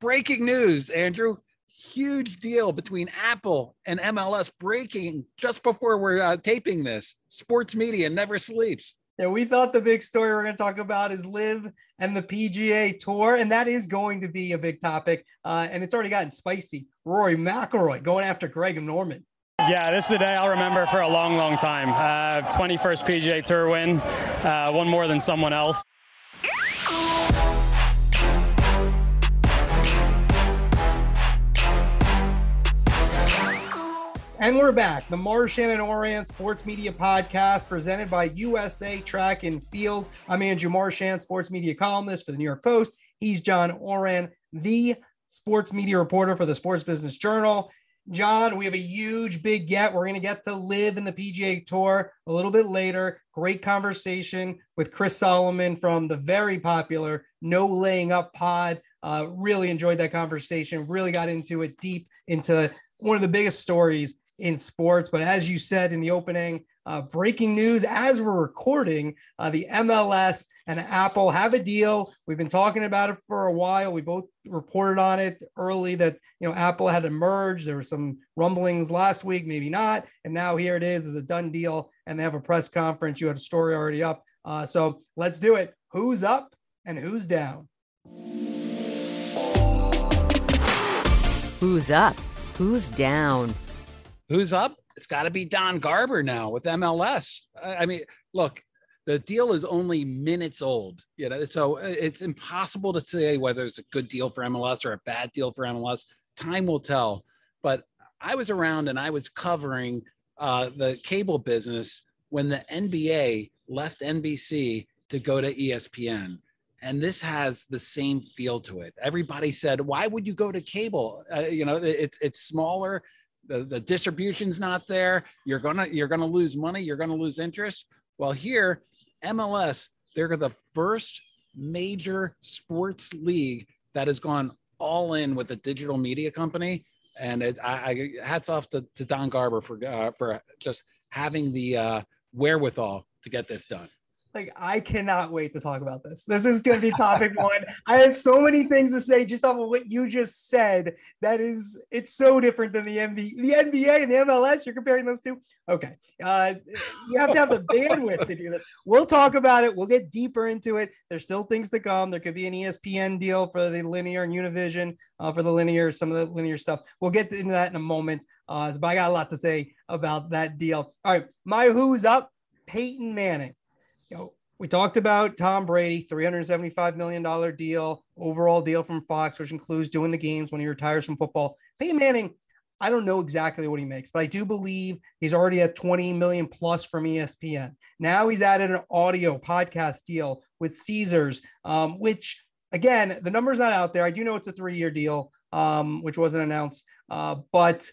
breaking news, Andrew. Huge deal between Apple and MLS breaking just before we're uh, taping this. Sports media never sleeps. Yeah, we thought the big story we're going to talk about is LIV and the PGA Tour, and that is going to be a big topic. Uh, and it's already gotten spicy. Rory McIlroy going after Greg Norman. Yeah, this is a day I'll remember for a long, long time. Uh, 21st PGA Tour win, uh, one more than someone else. And we're back. The Marchand and Ourand Sports Media Podcast presented by USA Track and Field. I'm Andrew Marchand, sports media columnist for the New York Post. He's John Ourand, the sports media reporter for the Sports Business Journal. John, we have a huge big get. We're going to get to LIV in the PGA Tour a little bit later. Great conversation with Chris Solomon from the very popular No Laying Up Pod. Uh, really enjoyed that conversation. Really got into it deep into one of the biggest stories in sports. But as you said in the opening, uh, breaking news as we're recording, uh, the MLS and Apple have a deal. We've been talking about it for a while. We both reported on it early that you know Apple had emerged. There were some rumblings last week, maybe not, and now here it is, is a done deal, and they have a press conference. You had a story already up, uh, so let's do it. Who's up and who's down? Who's up? Who's down? Who's up? It's got to be Don Garber now with MLS. I mean, look, the deal is only minutes old, you know, so it's impossible to say whether it's a good deal for MLS or a bad deal for MLS. Time will tell. But I was around and I was covering uh, the cable business when the NBA left NBC to go to ESPN. And this has the same feel to it. Everybody said, "Why would you go to cable? Uh, you know, it's it's smaller the, the distribution's not there. You're gonna you're gonna lose money. You're gonna lose interest. Well here mls they're the first major sports league that has gone all in with a digital media company. And it, I, I hats off to, to don garber for uh, for just having the uh, wherewithal to get this done like I cannot wait to talk about this. This is going to be topic one. I have so many things to say just off of what you just said. That is, it's so different than the NBA, the NBA and the MLS. You're comparing those two. Okay, uh, you have to have the bandwidth to do this. We'll talk about it. We'll get deeper into it. There's still things to come. There could be an ESPN deal for the linear and Univision uh, for the linear, some of the linear stuff. We'll get into that in a moment. Uh, but I got a lot to say about that deal. All right, my who's up. Peyton Manning you know, we talked about Tom Brady, $375 million deal, overall deal from Fox, which includes doing the games when he retires from football. Peyton Manning, I don't know exactly what he makes, but I do believe he's already at 20 million plus from ESPN. Now he's added an audio podcast deal with Caesars, um, which again, the number's not out there. I do know it's a three year deal, um, which wasn't announced. Uh, but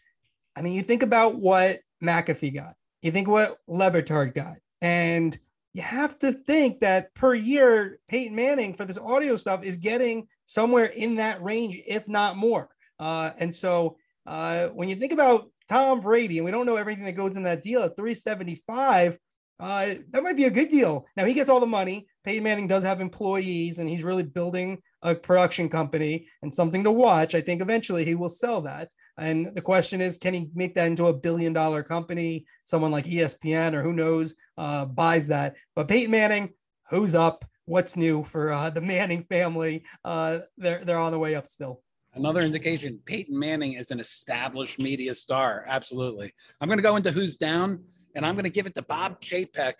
I mean, you think about what McAfee got, you think what Le Batard got, and you have to think that per year, Peyton Manning for this audio stuff is getting somewhere in that range, if not more. Uh, and so uh, when you think about Tom Brady, and we don't know everything that goes in that deal at 375, uh, that might be a good deal. Now he gets all the money. Peyton Manning does have employees, and he's really building a production company and something to watch. I think eventually he will sell that. And the question is, can he make that into a billion dollar company? Someone like ESPN or who knows uh, buys that. But Peyton Manning, who's up? What's new for uh, the Manning family? Uh, they're they're on the way up still. Another indication: Peyton Manning is an established media star. Absolutely. I'm going to go into who's down and I'm going to give it to Bob Chapek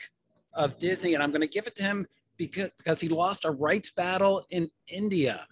of Disney, and I'm going to give it to him because because he lost a rights battle in India.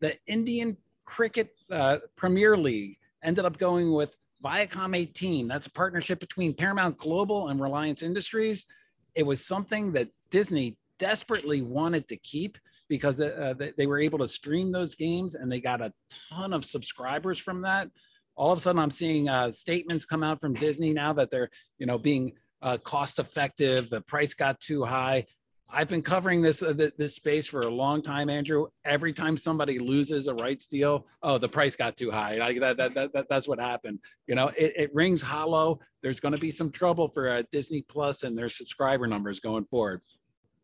The Indian Cricket uh, Premier League ended up going with Viacom 18. That's a partnership between Paramount Global and Reliance Industries. It was something that Disney desperately wanted to keep because uh, they were able to stream those games and they got a ton of subscribers from that all of a sudden I'm seeing uh, statements come out from Disney now that they're, you know, being uh, cost effective. The price got too high. I've been covering this uh, this space for a long time, Andrew. Every time somebody loses a rights deal, oh, the price got too high. Like that, that, that, that, that's what happened. You know, it, it rings hollow. There's going to be some trouble for uh, Disney Plus and their subscriber numbers going forward.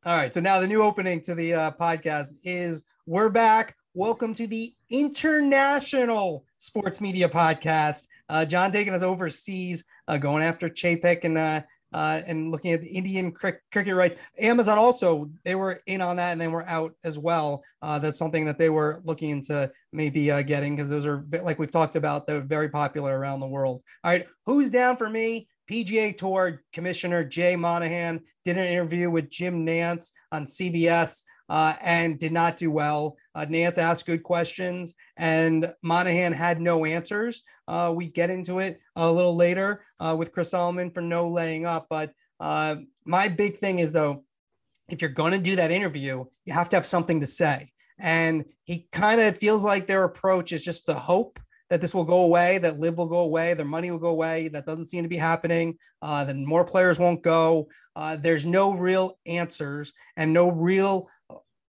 All right. So now the new opening to the uh, podcast is we're back. Welcome to the International Sports Media Podcast. Uh, John taking us overseas, uh, going after Chapek and uh, uh, and looking at the Indian cricket, rights. Amazon also they were in on that and they were out as well. Uh, that's something that they were looking into maybe uh, getting because those are like we've talked about. They're very popular around the world. All right, who's down for me? PGA Tour Commissioner Jay Monahan did an interview with Jim Nantz on CBS uh, and did not do well. Uh, Nantz asked good questions, and Monahan had no answers. Uh, we get into it a little later uh, with Chris Solomon for no laying up. But uh, my big thing is, though, if you're going to do that interview, you have to have something to say. And he kind of feels like their approach is just the hope that this will go away, that LIV will go away, their money will go away. That doesn't seem to be happening. Uh, then more players won't go. Uh, there's no real answers and no real,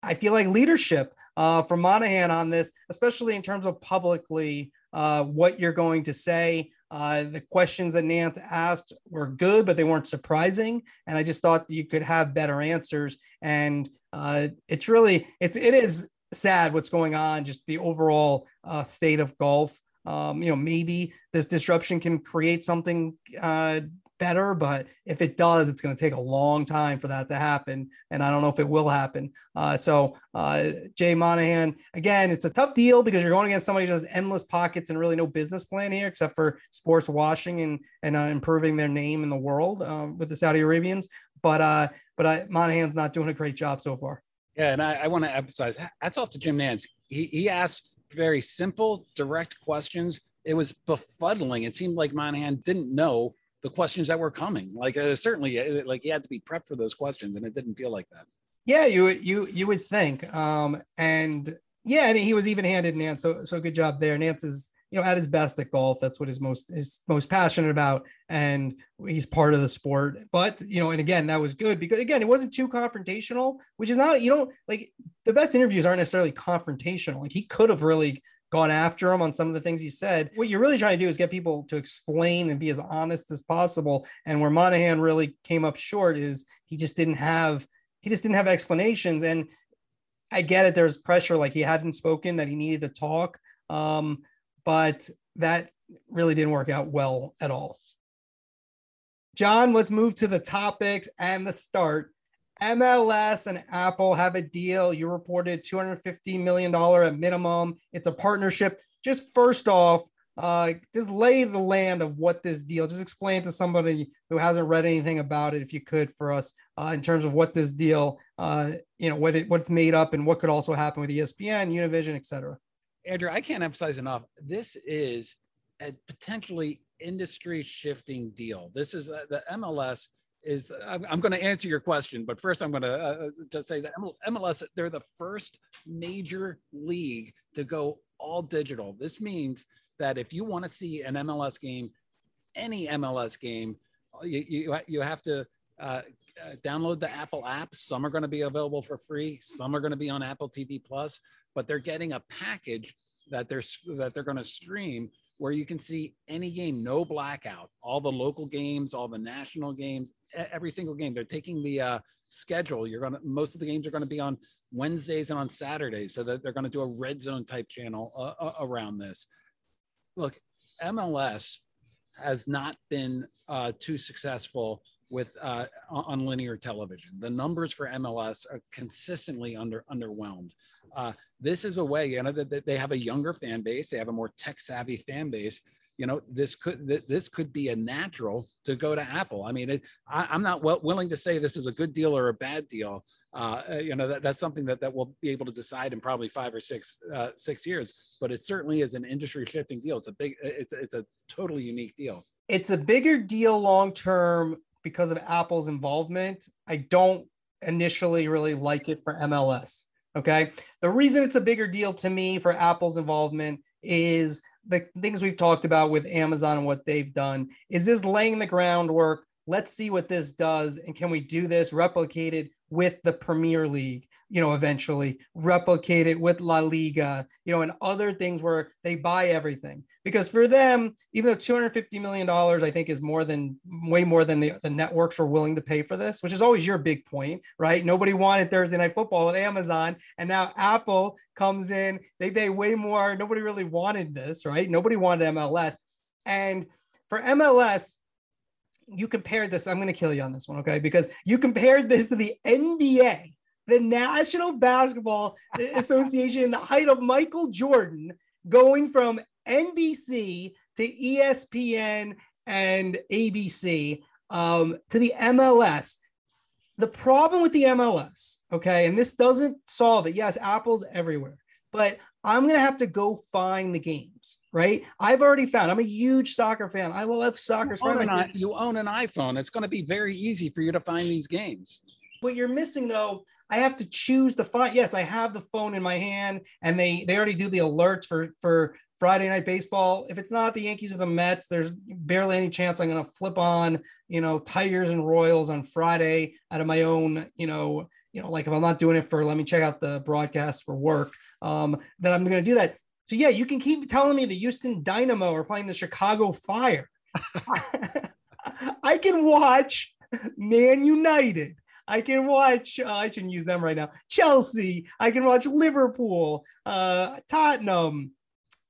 I feel like, leadership uh, from Monahan on this, especially in terms of publicly uh, what you're going to say. Uh, the questions that Nantz asked were good, but they weren't surprising. And I just thought you could have better answers. And uh, it's really, it's, it is sad what's going on, just the overall uh, state of golf. Um, you know, maybe this disruption can create something uh, better, but if it does, it's going to take a long time for that to happen. And I don't know if it will happen. Uh, so, uh, Jay Monahan, again, it's a tough deal because you're going against somebody who has endless pockets and really no business plan here except for sports washing and, and uh, improving their name in the world uh, with the Saudi Arabians. But, uh, but Monahan's not doing a great job so far. Yeah, and I, I want to emphasize that's off to Jim Nantz. He, he asked very simple, direct questions. It was befuddling. It seemed like Monahan didn't know the questions that were coming. Like uh, certainly, uh, like he had to be prepped for those questions, and it didn't feel like that. Yeah, you you you would think. Um, and yeah, and he was even-handed, Nantz. So so good job there. Nantz is you know at his best at golf that's what he's most is most passionate about and he's part of the sport but you know and again that was good because again it wasn't too confrontational which is not you know like the best interviews aren't necessarily confrontational like he could have really gone after him on some of the things he said what you're really trying to do is get people to explain and be as honest as possible and where monahan really came up short is he just didn't have he just didn't have explanations and I get it. There's pressure, like he hadn't spoken, that he needed to talk. Um, but that really didn't work out well at all. John, let's move to the topics and the start. MLS and Apple have a deal. You reported $250 million at minimum. It's a partnership. Just first off, uh, just lay the land of what this deal. Just explain to somebody who hasn't read anything about it, if you could, for us, uh, in terms of what this deal, uh, you know, what it what it's made up and what could also happen with ESPN, Univision, et cetera. Andrew, I can't emphasize enough. This is a potentially industry shifting deal. This is uh, the MLS is I'm, going to answer your question, but first I'm going to uh, just say that MLS they're the first major league to go all digital. This means that if you want to see an MLS game, any MLS game, you you, you have to uh, uh, download the Apple app. Some are going to be available for free. Some are going to be on Apple TV Plus but they're getting a package that they're that they're going to stream where you can see any game, no blackout, all the local games, all the national games, every single game. They're taking the uh, schedule. You're gonna most of the games are going to be on Wednesdays and on Saturdays, so that they're going to do a red zone type channel uh, uh, around this. Look, MLS has not been uh, too successful with uh, on linear television. The numbers for MLS are consistently under underwhelmed. Uh, this is a way, you know, that, they have a younger fan base, they have a more tech savvy fan base. You know, this could this could be a natural to go to Apple. I mean, it, I, am not well, willing to say this is a good deal or a bad deal. Uh, uh, you know, that, that's something that, that we'll be able to decide in probably five or six uh, six years. But it certainly is an industry shifting deal. It's a big, it's it's a totally unique deal. It's a bigger deal long term because of Apple's involvement. I don't initially really like it for MLS. Okay. The reason it's a bigger deal to me for Apple's involvement is the things we've talked about with Amazon and what they've done. Is this laying the groundwork? Let's see what this does. And can we do this replicated with the Premier League? You know, eventually replicate it with La Liga, you know, and other things where they buy everything. Because for them, even though $250 million, I think, is more than way more than the, the networks were willing to pay for this, which is always your big point, right? Nobody wanted Thursday Night Football with Amazon. And now Apple comes in, they pay way more. Nobody really wanted this, right? Nobody wanted MLS. And for MLS, you compared this. I'm going to kill you on this one, okay? Because you compared this to the NBA the National Basketball Association in the height of Michael Jordan going from NBC to ESPN and ABC um, to the MLS. The problem with the MLS, okay, and this doesn't solve it. Yes, Apple's everywhere, but I'm going to have to go find the games, right? I've already found, I'm a huge soccer fan. I love soccer. You own, an, you own an iPhone. It's going to be very easy for you to find these games. What you're missing, though, I have to choose the font. Yes, I have the phone in my hand, and they they already do the alerts for for Friday night baseball. If it's not the Yankees or the Mets, there's barely any chance I'm going to flip on you know Tigers and Royals on Friday out of my own you know you know like if I'm not doing it for let me check out the broadcast for work, um, then I'm going to do that. So yeah, you can keep telling me the Houston Dynamo are playing the Chicago Fire. I can watch Man United. I can watch, uh, I shouldn't use them right now, Chelsea. I can watch Liverpool, uh, Tottenham,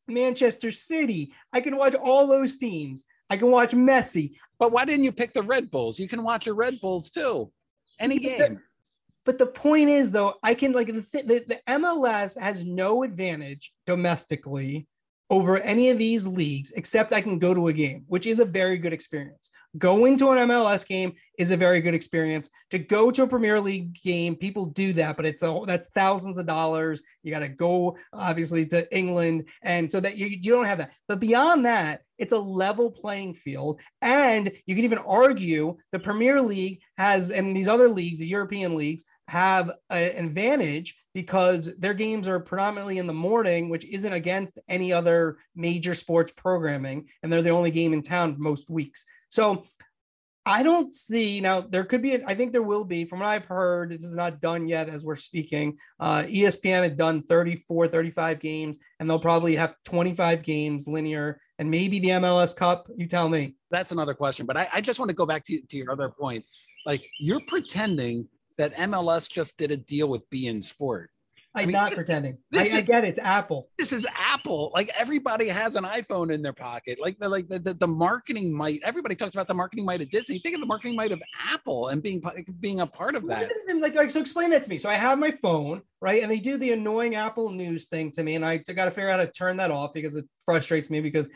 Manchester City. I can watch all those teams. I can watch Messi. But why didn't you pick the Red Bulls? You can watch the Red Bulls too. Any game. But the point is, though, I can like the, the, the MLS has no advantage domestically over any of these leagues except I can go to a game, which is a very good experience. Going to an MLS game is a very good experience. To go to a Premier League game, people do that, but it's a that's thousands of dollars. You got to go obviously to England, and so that you, you don't have that. But beyond that, it's a level playing field, and you can even argue the Premier League has and these other leagues, the European leagues, have an advantage because their games are predominantly in the morning, which isn't against any other major sports programming, and they're the only game in town most weeks. So I don't see now. There could be, I think there will be, from what I've heard, this is not done yet as we're speaking. Uh, ESPN had done 34, 35 games, and they'll probably have 25 games linear, and maybe the MLS Cup. You tell me. That's another question. But I, I just want to go back to, to your other point. Like you're pretending that MLS just did a deal with beIN Sport. I'm I mean, not pretending. I, is, I, get it. It's Apple. This is Apple. Like everybody has an iPhone in their pocket. Like the like the, the, the marketing might. Everybody talks about the marketing might of Disney. Think of the marketing might of Apple and being being a part of that. Even, like, like so, explain that to me. So I have my phone, right, and they do the annoying Apple News thing to me, and I got to figure out how to turn that off because it frustrates me. Because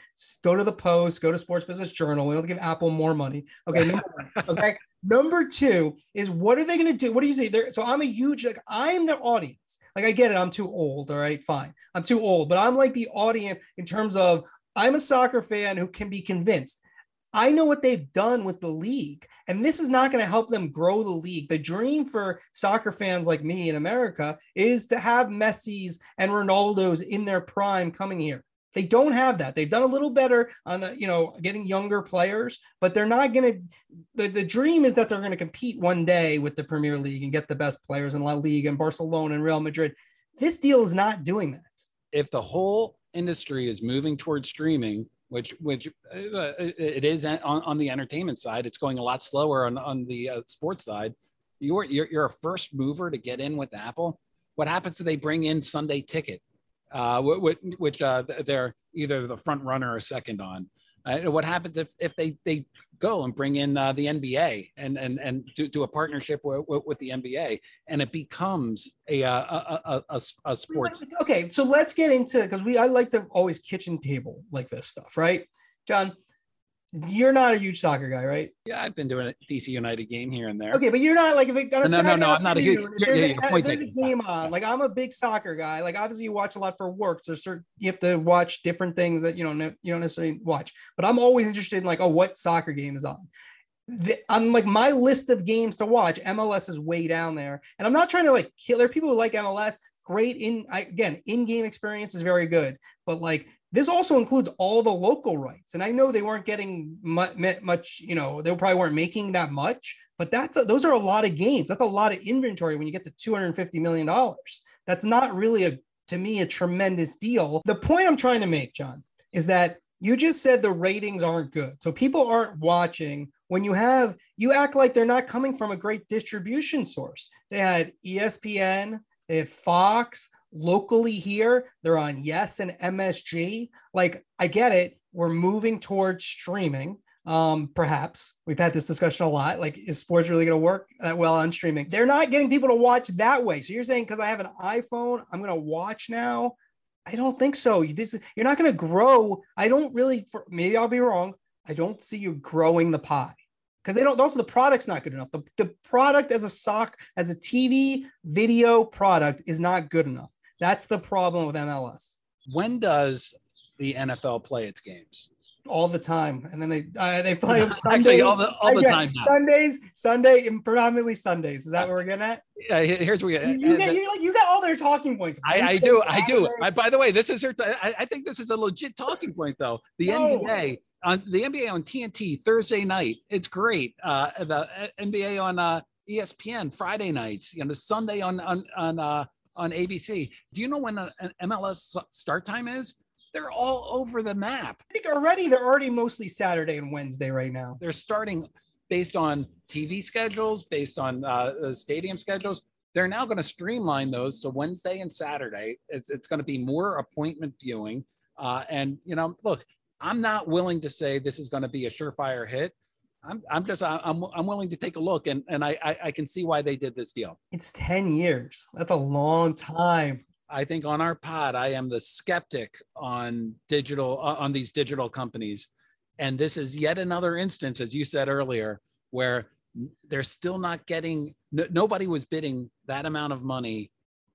go to the Post, go to Sports Business Journal. We don't give Apple more money. Okay. okay. Number two is what are they going to do? What do you say? There. So I'm a huge like I'm the audience. Like I get it. I'm too old. All right, fine. I'm too old, but I'm like the audience in terms of I'm a soccer fan who can be convinced. I know what they've done with the league, and this is not going to help them grow the league. The dream for soccer fans like me in America is to have Messi's and Ronaldo's in their prime coming here. They don't have that. They've done a little better on the, you know, getting younger players, but they're not going to. The, the dream is that they're going to compete one day with the Premier League and get the best players in La Liga and Barcelona and Real Madrid. This deal is not doing that. If the whole industry is moving towards streaming, which which uh, it is on, on the entertainment side, it's going a lot slower on on the uh, sports side. You're, you're you're a first mover to get in with Apple. What happens to they bring in Sunday Ticket? Uh, which, which uh, they're either the front runner or second on. Uh, what happens if, if they, they go and bring in uh, the NBA and and and do, do a partnership with, with, the NBA and it becomes a uh, a, a, a, a sport. Okay, so let's get into because we I like to always kitchen table like this stuff, right, John? You're not a huge soccer guy, right? Yeah, I've been doing a DC United game here and there. Okay, but you're not like if it got a no, no, no, I'm not a huge. There's, yeah, a, there's a game on. Like I'm a big soccer guy. Like obviously you watch a lot for work, so certain you have to watch different things that you don't you don't necessarily watch. But I'm always interested in like, oh, what soccer game is on? The, I'm like my list of games to watch. MLS is way down there, and I'm not trying to like kill. There are people who like MLS. Great in I, again, in-game experience is very good, but like this also includes all the local rights. And I know they weren't getting much, you know, they probably weren't making that much, but that's a, those are a lot of games. That's a lot of inventory when you get to 250 million dollars. That's not really a to me a tremendous deal. The point I'm trying to make, John, is that you just said the ratings aren't good. So people aren't watching when you have you act like they're not coming from a great distribution source. They had ESPN, they had Fox, locally here, they're on Yes and MSG. Like I get it, we're moving towards streaming. Um, perhaps we've had this discussion a lot. Like, is sports really going to work that well on streaming? They're not getting people to watch that way. So you're saying because I have an iPhone, I'm going to watch now? I don't think so. You, this, you're not going to grow. I don't really. For, maybe I'll be wrong. I don't see you growing the pie because they don't. Also, the product's not good enough. The, the product as a sock as a TV video product is not good enough. That's the problem with MLS. When does the NFL play its games? all the time, and then they uh, they play them Actually, Sundays. all the, all the time now. Sundays, Sunday, and predominantly Sundays. Is that what we're getting at? Yeah, here's what we You, you get, you like you got all their talking points. I, I do, I do. I, by the way, this is her. I, I think this is a legit talking point, though. The No. NBA on the NBA on TNT Thursday night, it's great. Uh, the uh, NBA on uh, ESPN Friday nights. You know, Sunday on on on uh, on ABC. Do you know when an MLS start time is? They're all over the map. I think already they're already mostly Saturday and Wednesday right now. They're starting based on TV schedules, based on uh, the stadium schedules. They're now going to streamline those to Wednesday and Saturday. It's, it's going to be more appointment viewing. Uh, and, you know, look, I'm not willing to say this is going to be a surefire hit. I'm, I'm just, I'm, I'm willing to take a look and, and I, I, I can see why they did this deal. It's 10 years. That's a long time. I think on our pod, I am the skeptic on digital uh, on these digital companies, and this is yet another instance, as you said earlier, where they're still not getting. No, nobody was bidding that amount of money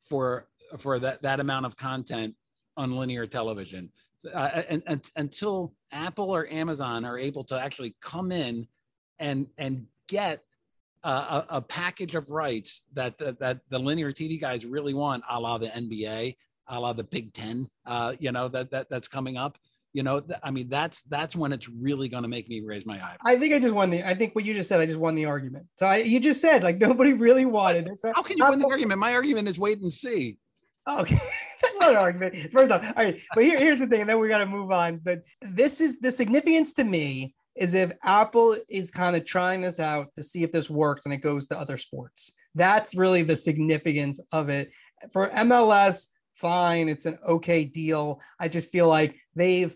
for for that that amount of content on linear television, So, uh, and, and until Apple or Amazon are able to actually come in and and get uh, a, a package of rights that, that that the linear TV guys really want, a la the NBA, a la the Big Ten, uh, you know that that that's coming up. You know, th- I mean, that's that's when it's really going to make me raise my eye. I think I just won the. I think what you just said. I just won the argument. So I, you just said like nobody really wanted this. How can you win the argument? My argument is wait and see. Okay, that's not an argument. First off, all right, but here, here's the thing, and then we got to move on. But this is the significance to me is if Apple is kind of trying this out to see if this works and it goes to other sports. That's really the significance of it. For MLS, fine, it's an okay deal. I just feel like they've,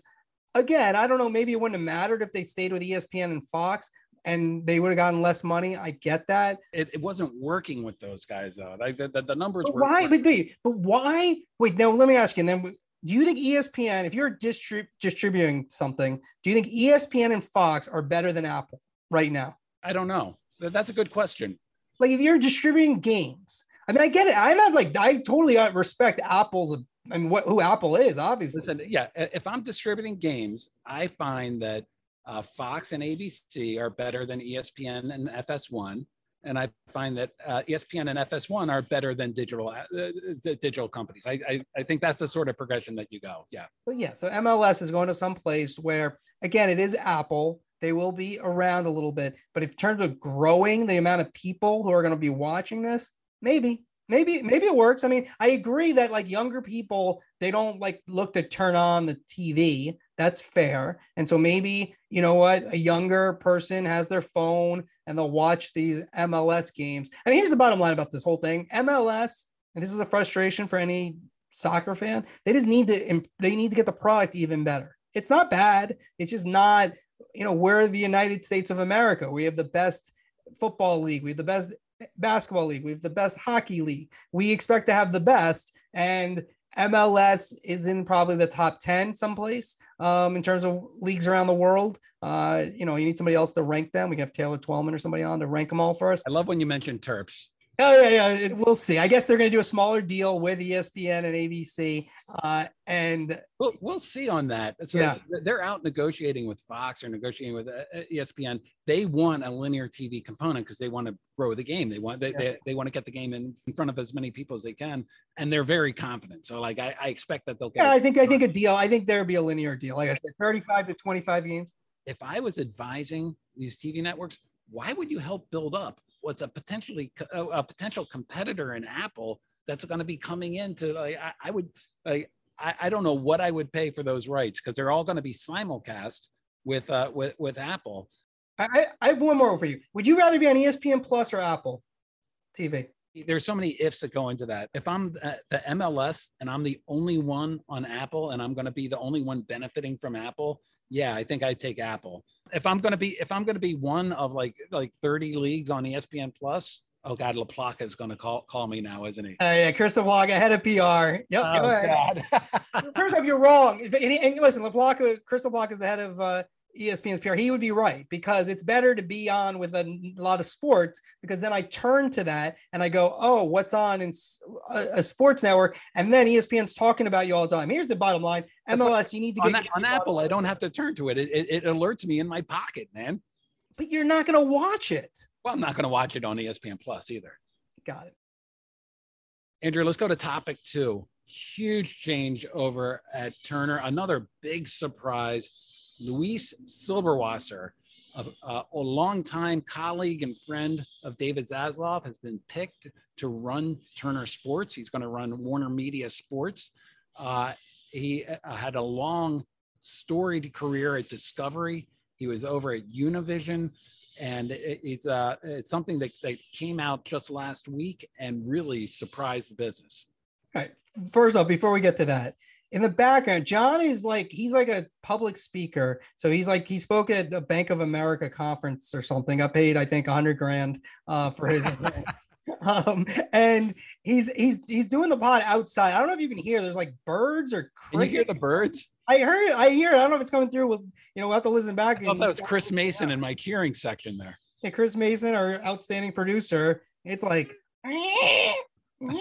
again, I don't know, maybe it wouldn't have mattered if they stayed with ESPN and Fox and they would have gotten less money. I get that. It, it wasn't working with those guys though. Like the, the, the numbers But were. why? But wait, but why? Wait, now let me ask you. And then, do you think ESPN, if you're distrib- distributing something, do you think ESPN and Fox are better than Apple right now? I don't know. That's a good question. Like, if you're distributing games, I mean, I get it. I'm not like I totally uh, respect Apple's. I mean, what who Apple is, obviously. Listen, yeah, if I'm distributing games, I find that uh, Fox and ABC are better than ESPN and FS1, and I find that uh, ESPN and FS1 are better than digital uh, d- digital companies. I, I I think that's the sort of progression that you go. Yeah, But yeah, so MLS is going to some place where, again, it is Apple. They will be around a little bit, but in terms of growing the amount of people who are going to be watching this, maybe, maybe, maybe it works. I mean, I agree that like younger people, they don't like look to turn on the TV. That's fair. And so maybe, you know what, a younger person has their phone and they'll watch these MLS games. I mean, here's the bottom line about this whole thing MLS, and this is a frustration for any soccer fan they just need to they need to get the product even better it's not bad it's just not you know we're the united states of america we have the best football league we have the best basketball league. We have the best hockey league. We expect to have the best and mls is in probably the top 10 someplace um, in terms of leagues around the world. Uh, you know you need somebody else to rank them. We can have taylor twellman or somebody on to rank them all for us. I love when you mention Terps. Oh yeah, yeah. it- We'll see. I guess they're going to do a smaller deal with ESPN and ABC, uh, and We'll, we'll see on that. It's, Yeah. they're out negotiating with Fox or negotiating with uh, uh, ESPN. They want a linear TV component because they want to grow the game. They want they, Yeah. they, they want to get the game in, in front of as many people as they can, and they're very confident. So like I, I expect that they'll get. yeah. I think I think a deal. I think there would be a linear deal. Like I said, thirty-five to twenty-five games. if I was advising these TV networks, why would you help build up what's a potentially a, potential competitor in Apple that's going to be coming into like I, I would like I, I don't know what I would pay for those rights because they're all going to be simulcast with uh with with Apple. I, I have one more for you. Would you rather be on ESPN Plus or Apple TV? There's so many ifs that go into that. If I'm the MLS and I'm the only one on Apple and I'm going to be the only one benefiting from Apple, yeah, I think I'd take Apple. If I'm going to be if I'm going to be one of like like 30 leagues on ESPN Plus, oh God, LaPlaca is going to call call me now, isn't he? Uh, yeah, Chris LaPlaca, head of PR. Yep. Oh, go ahead. First off, you're wrong. And, and listen, LaPlaca, Chris LaPlaca is the head of uh, ESPN's PR, he would be right because it's better to be on with a, lot of sports because then I turn to that and I go, oh, what's on in a, a, sports network? And then ESPN's talking about you all the time. Here's the bottom line MLS, you need to get on, on Apple. I don't have to turn to it. It, it. it alerts me in my pocket, man. But you're not going to watch it. Well, I'm not going to watch it on ESPN Plus either. Got it. Andrew, let's go to topic two. Huge change over at Turner. Another big surprise Luis Silberwasser, a, a, a longtime colleague and friend of David Zaslav, has been picked to run Turner Sports. He's going to run Warner Media Sports. Uh, he uh, had a long, storied career at Discovery. He was over at Univision, and it, it's uh, it's something that, that came out just last week and really surprised the business. All right. First off, before we get to that, in the background, John is like he's like a public speaker. So he's like he spoke at the Bank of America conference or something. I paid, I think, a hundred grand uh, for his event. Um, and he's he's he's doing the pod outside. I don't know if you can hear. There's like birds or crickets. Can you hear the birds? I heard. I hear. It. I don't know if it's coming through. With you know, we'll have to listen back. I thought that was Chris Mason in my cheering section there. Yeah, Chris Mason, our outstanding producer. It's like. All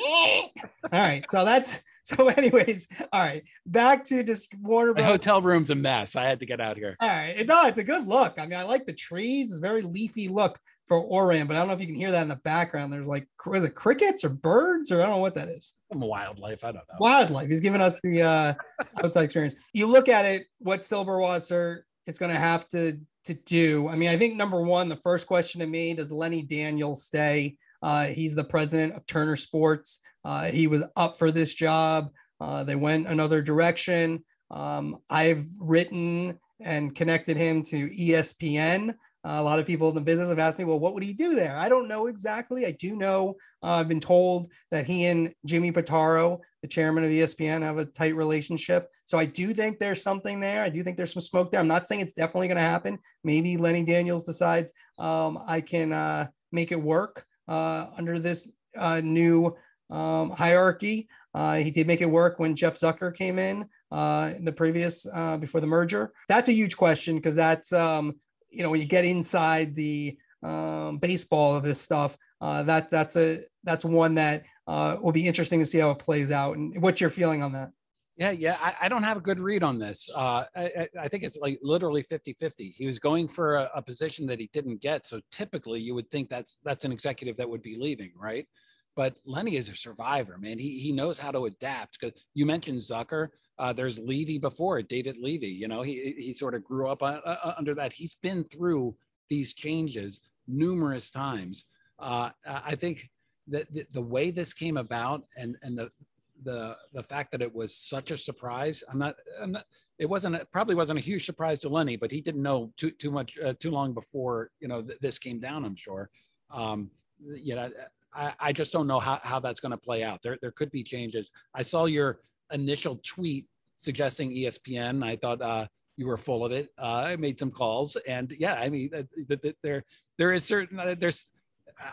right, so that's so, anyways, all right, back to just Warner Bros. hotel room's a mess. I had to get out here. All right, no, it's a good look. I mean, I like the trees. It's a very leafy look for Ourand, but I don't know if you can hear that in the background. There's like, is it crickets or birds or I don't know what that is. Some wildlife. I don't know. Wildlife. He's giving us the uh, outside experience. You look at it, what Silberwasser is going to have to to do. I mean, I think number one, the first question to me: Does Lenny Daniel stay? Uh, he's the president of Turner Sports. Uh, he was up for this job. Uh, they went another direction. Um, I've written and connected him to ESPN. Uh, a lot of people in the business have asked me, well, what would he do there? I don't know exactly. I do know uh, I've been told that he and Jimmy Pitaro, the chairman of ESPN, have a tight relationship. So I do think there's something there. I do think there's some smoke there. I'm not saying it's definitely going to happen. Maybe Lenny Daniels decides um, I can uh, make it work under this uh, new um, hierarchy. Uh, he did make it work when Jeff Zucker came in uh, in the previous uh, before the merger. That's a huge question because that's um, you know when you get inside the um, baseball of this stuff. Uh, that that's a that's one that uh, will be interesting to see how it plays out. And what's your feeling on that? Yeah, yeah, I, I don't have a good read on this. Uh, I, I, think it's like literally 50-50. He was going for a, a, position that he didn't get. So typically you would think that's that's an executive that would be leaving, right? But Lenny is a survivor, man. He he knows how to adapt. Because you mentioned Zucker. Uh, there's Levy before David Levy. You know, he he sort of grew up uh, uh, under that. He's been through these changes numerous times. Uh, I think that the, the way this came about and and the the the fact that it was such a surprise. I'm not. I'm not it wasn't it probably wasn't a huge surprise to Lenny, but he didn't know too too much uh, too long before you know th- this came down. I'm sure. Um, you know, I, I just don't know how, how that's going to play out. There there could be changes. I saw your initial tweet suggesting ESPN. I thought uh, you were full of it. Uh, I made some calls, and yeah, I mean, uh, there there is certain uh, there's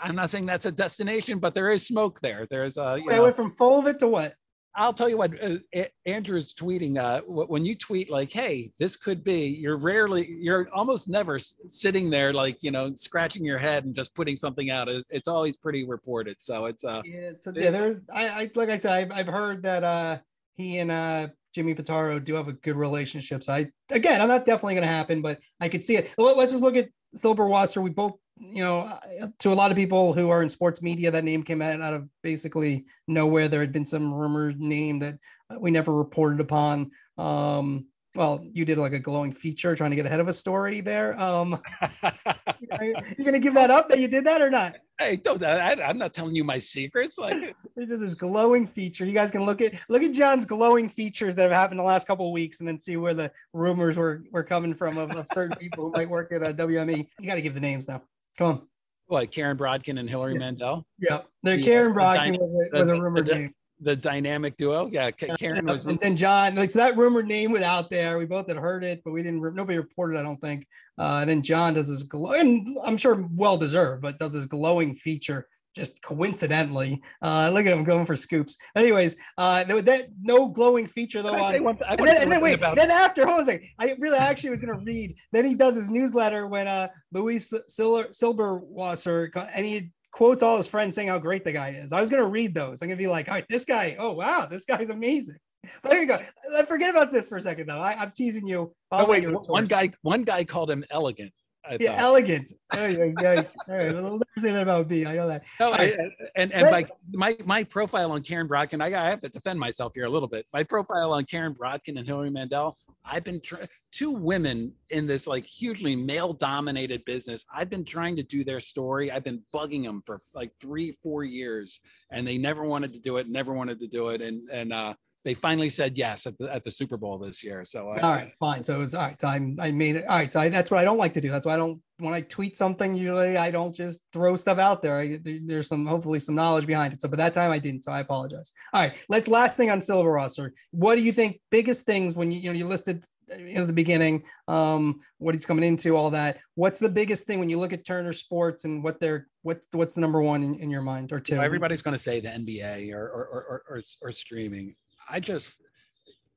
I'm not saying that's a destination, but there is smoke there. There's a. You Wait, went from full of it to what? I'll tell you what, uh, Andrew's tweeting. Uh, when you tweet like, "Hey, this could be," you're rarely, you're almost never sitting there like you know scratching your head and just putting something out. It's, it's always pretty reported. So it's uh, yeah, so, yeah. There's, I, I, like I said, I've, I've heard that uh, he and uh, Jimmy Pitaro do have a good relationship. So I, again, I'm not definitely going to happen, but I could see it. Let's just look at Silberwasser. We both you know, to a lot of people who are in sports media, that name came out, out of basically nowhere. There had been some rumors name that we never reported upon. Um, well, you did like a glowing feature trying to get ahead of a story there. Um, you gonna give that up that you did that or not? Hey, don't. I, I'm not telling you my secrets. Like they did this glowing feature. You guys can look at look at John's glowing features that have happened the last couple of weeks, and then see where the rumors were were coming from of, of certain people who might work at a WME. You got to give the names now. Come on. What Karen Brodkin and Hillary Yeah. Mandel, Yeah, the The- Karen the was a, was a rumored the- name. the dynamic duo. Yeah, Ka- Karen was. and then John, like so that rumored name was out there. We both had heard it, but we didn't. Nobody reported. I don't think. Uh, and then John does this glow, and I'm sure well deserved, but does this glowing feature just coincidentally. Uh, look at him going for scoops. Anyways, uh, that, that no glowing feature though. Can I say On, one I and then, and then wait, about- then after, hold on a second. I really actually was gonna read. Then he does his newsletter when uh Luis Sil- Silberwasser and he quotes all his friends saying how great the guy is. I was gonna read those. I'm gonna be like, all right, this guy, oh wow, this guy's amazing. But there you go. Let's forget about this for a second though. I, I'm teasing you. I'll Oh, wait, you one guy, one guy called him elegant. I Yeah, thought. elegant. There you go. Yeah, all right. I'll never say that about me. I know that. No. I- and and like my my profile on Karen Brodkin, I, I have to defend myself here a little bit. My profile on Karen Brodkin and Hillary Mandel, I've been tr- two women in this like hugely male dominated business. I've been trying to do their story. I've been bugging them for like three, four years, and they never wanted to do it. Never wanted to do it, and and uh, they finally said yes at the at the Super Bowl this year. So All right, fine. So it's all right. So I, I made it. All right. So I, that's what I don't like to do. That's why I don't, when I tweet something, usually I don't just throw stuff out there. I, there- there's some, hopefully some knowledge behind it. So, but that time I didn't. So I apologize. All right. Let's, last thing on Silberwasser. What do you think biggest things when you, you know, you listed in the beginning, um, what he's coming into, all that. What's the biggest thing when you look at Turner Sports and what they're, what, what's the number one in, in your mind or two? everybody's going to say the NBA or, or, or, or, or streaming. I just,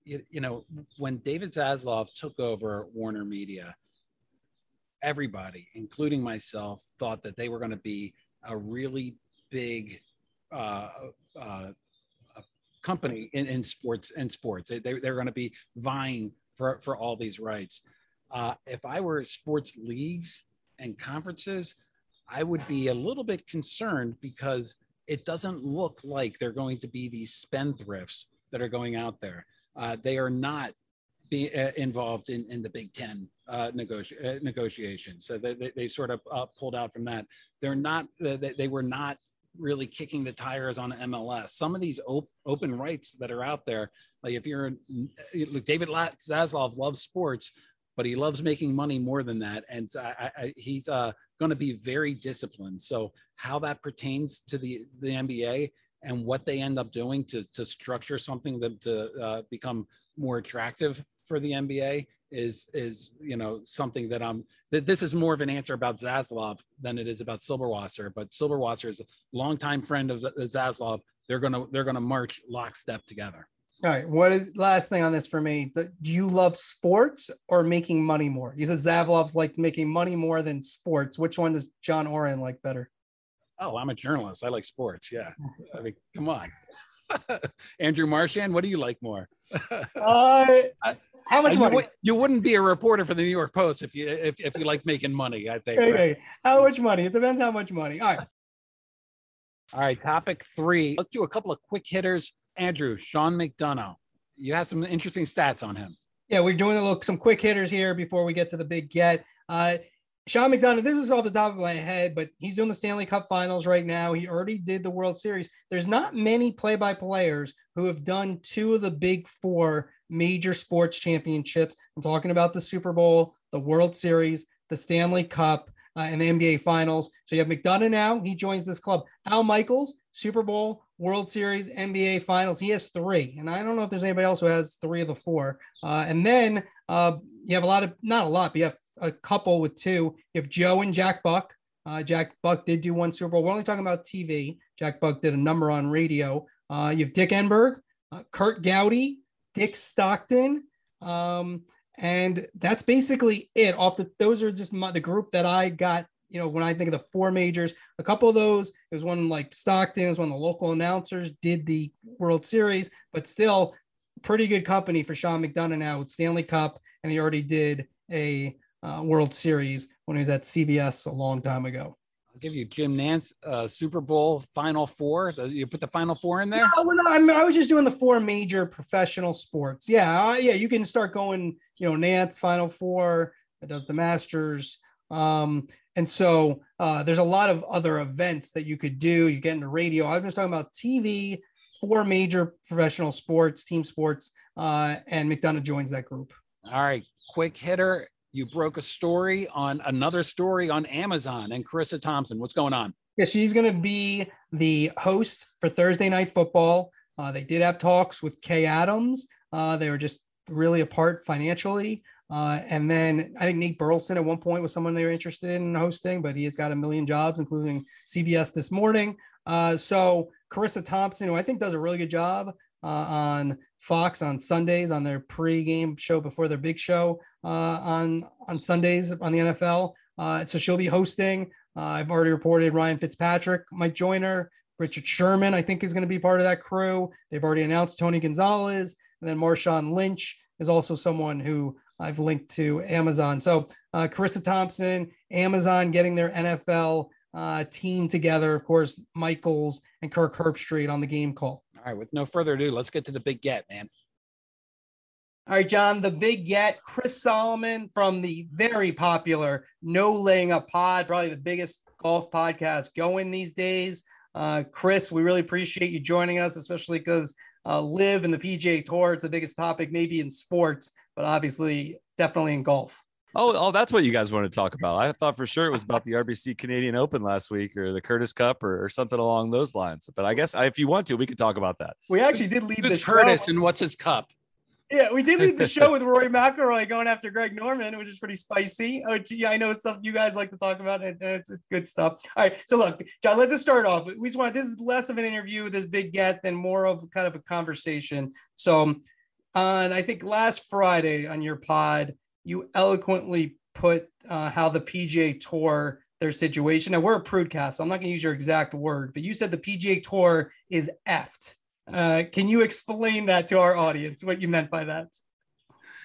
you, you know, when David Zaslav took over Warner Media, everybody, including myself, thought that they were going to be a really big uh, uh, company in, in sports in sports. They, they're going to be vying for, for all these rights. Uh, if I were sports leagues and conferences, I would be a little bit concerned because it doesn't look like they're going to be these spendthrifts that are going out there. Uh, they are not be uh, involved in, in the Big Ten uh, negoti- uh, negotiations. So they, they, they sort of uh, pulled out from that. They're not, they, they were not really kicking the tires on MLS. Some of these op- open rights that are out there, like if you're, look, David La- Zaslav loves sports, but he loves making money more than that. And I, I, he's uh, going to be very disciplined. So how that pertains to the, the NBA and what they end up doing to, to structure something that to uh, become more attractive for the NBA is is you know something that I'm that this is more of an answer about Zaslav than it is about Silberwasser. But Silberwasser is a longtime friend of Zaslav. They're gonna they're gonna march lockstep together. All right. What is last thing on this for me? Do you love sports or making money more? You said Zaslav's like making money more than sports. Which one does John Ourand like better? Oh, I'm a journalist. I like sports. Yeah, I mean, come on. Andrew Marchand, what do you like more? Uh, how much you, money? would, you wouldn't be a reporter for the New York Post if you if, if you like making money. I think. Hey, right? hey, how much money? It depends how much money. All right. All right, topic three. Let's do a couple of quick hitters. Andrew, Sean McDonough. You have some interesting stats on him. Yeah, we're doing a little some quick hitters here before we get to the big get. Uh, Sean McDonough, this is off the top of my head, but he's doing the Stanley Cup Finals right now. He already did the World Series. There's not many play-by-players who have done two of the big four major sports championships. I'm talking about the Super Bowl, the World Series, the Stanley Cup, uh, and the NBA Finals. So you have McDonough now. He joins this club. Al Michaels, Super Bowl, World Series, NBA Finals. He has three, and I don't know if there's anybody else who has three of the four. Uh, and then uh, you have a lot of not a lot, but you have a couple with two. If Joe and Jack Buck. Uh, Jack Buck did do one Super Bowl. We're only talking about TV. Jack Buck did a number on radio. Uh, you have Dick Enberg, uh, Curt Gowdy, Dick Stockton. Um, and that's basically it. Off the those are just my, the group that I got. You know, when I think of the four majors, a couple of those, it was one like Stockton, it was one of the local announcers did the World Series, but still pretty good company for Sean McDonough now with Stanley Cup, and he already did a uh, World Series when he was at CBS a long time ago. I'll give you Jim Nantz, uh, Super Bowl Final Four. You put the Final Four in there. No, we're not, I'm, I was just doing the four major professional sports. Yeah, uh, yeah, you can start going. you know, Nantz Final Four, that does the Masters. Um, and so uh, there's a lot of other events that you could do. You get into radio. I was just talking about TV, four major professional sports, team sports, uh, and McDonough joins that group. All right, quick hitter. You broke a story on another story on Amazon and Charissa Thompson. What's going on? Yeah, she's going to be the host for Thursday Night Football. Uh, they did have talks with Kay Adams. Uh, they were just really apart financially. Uh, and then I think Nate Burleson at one point was someone they were interested in hosting, but he has got a million jobs, including CBS this morning. Uh, so Charissa Thompson, who I think does a really good job uh, on Fox on Sundays on their pre-game show before their big show uh, on on Sundays on the NFL. Uh, so she'll be hosting. Uh, I've already reported Ryan Fitzpatrick might join her. Richard Sherman, I think, is going to be part of that crew. They've already announced Tony Gonzalez, and then Marshawn Lynch is also someone who I've linked to Amazon. So uh, Charissa Thompson, Amazon getting their NFL uh, team together. Of course, Michaels and Kirk Herbstreit on the game call. Right, with no further ado, let's get to the big get, man. All right, John, the big get, Chris Solomon from the very popular No Laying Up Pod, probably the biggest golf podcast going these days. Uh, Chris, we really appreciate you joining us, especially because uh, LIV in the PGA Tour. It's the biggest topic, maybe in sports, but obviously, definitely in golf. Oh, oh, that's what you guys want to talk about. I thought for sure it was about the RBC Canadian Open last week or the Curtis Cup or, or something along those lines. But I guess if you want to, we could talk about that. We actually did lead the Curtis show. and what's his cup? Yeah, we did lead the show with Rory McIlroy going after Greg Norman, which is pretty spicy. Oh, gee, I know it's stuff you guys like to talk about, and it's, it's good stuff. All right, so look, John, let's just start off. We just want this is less of an interview, with this big get, than more of kind of a conversation. So, on I think last Friday on your pod, you eloquently put uh, how the PGA Tour their situation. And we're a prudcast, so I'm not going to use your exact word, but you said the PGA Tour is effed. Uh, can you explain that to our audience? What you meant by that?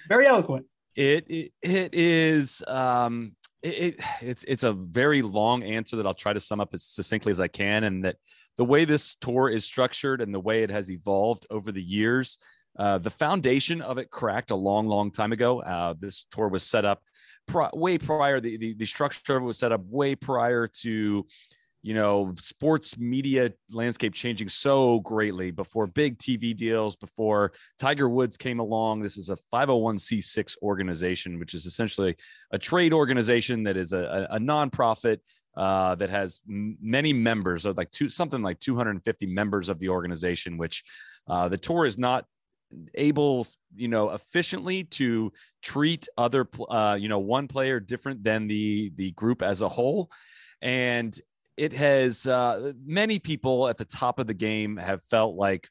Very eloquent. It it, it is. Um, it it's it's a very long answer that I'll try to sum up as succinctly as I can, and that the way this tour is structured and the way it has evolved over the years, uh, the foundation of it cracked a long, long time ago. Uh, this tour was set up way prior. The, the the structure was set up way prior to you know, sports media landscape changing so greatly before big TV deals, before Tiger Woods came along. This is a 501c6 organization, which is essentially a trade organization that is a, a, a nonprofit uh, that has many members of like two, something like 250 members of the organization, which uh, the tour is not able you know efficiently to treat other uh, you know one player different than the the group as a whole. And it has uh, many people at the top of the game have felt like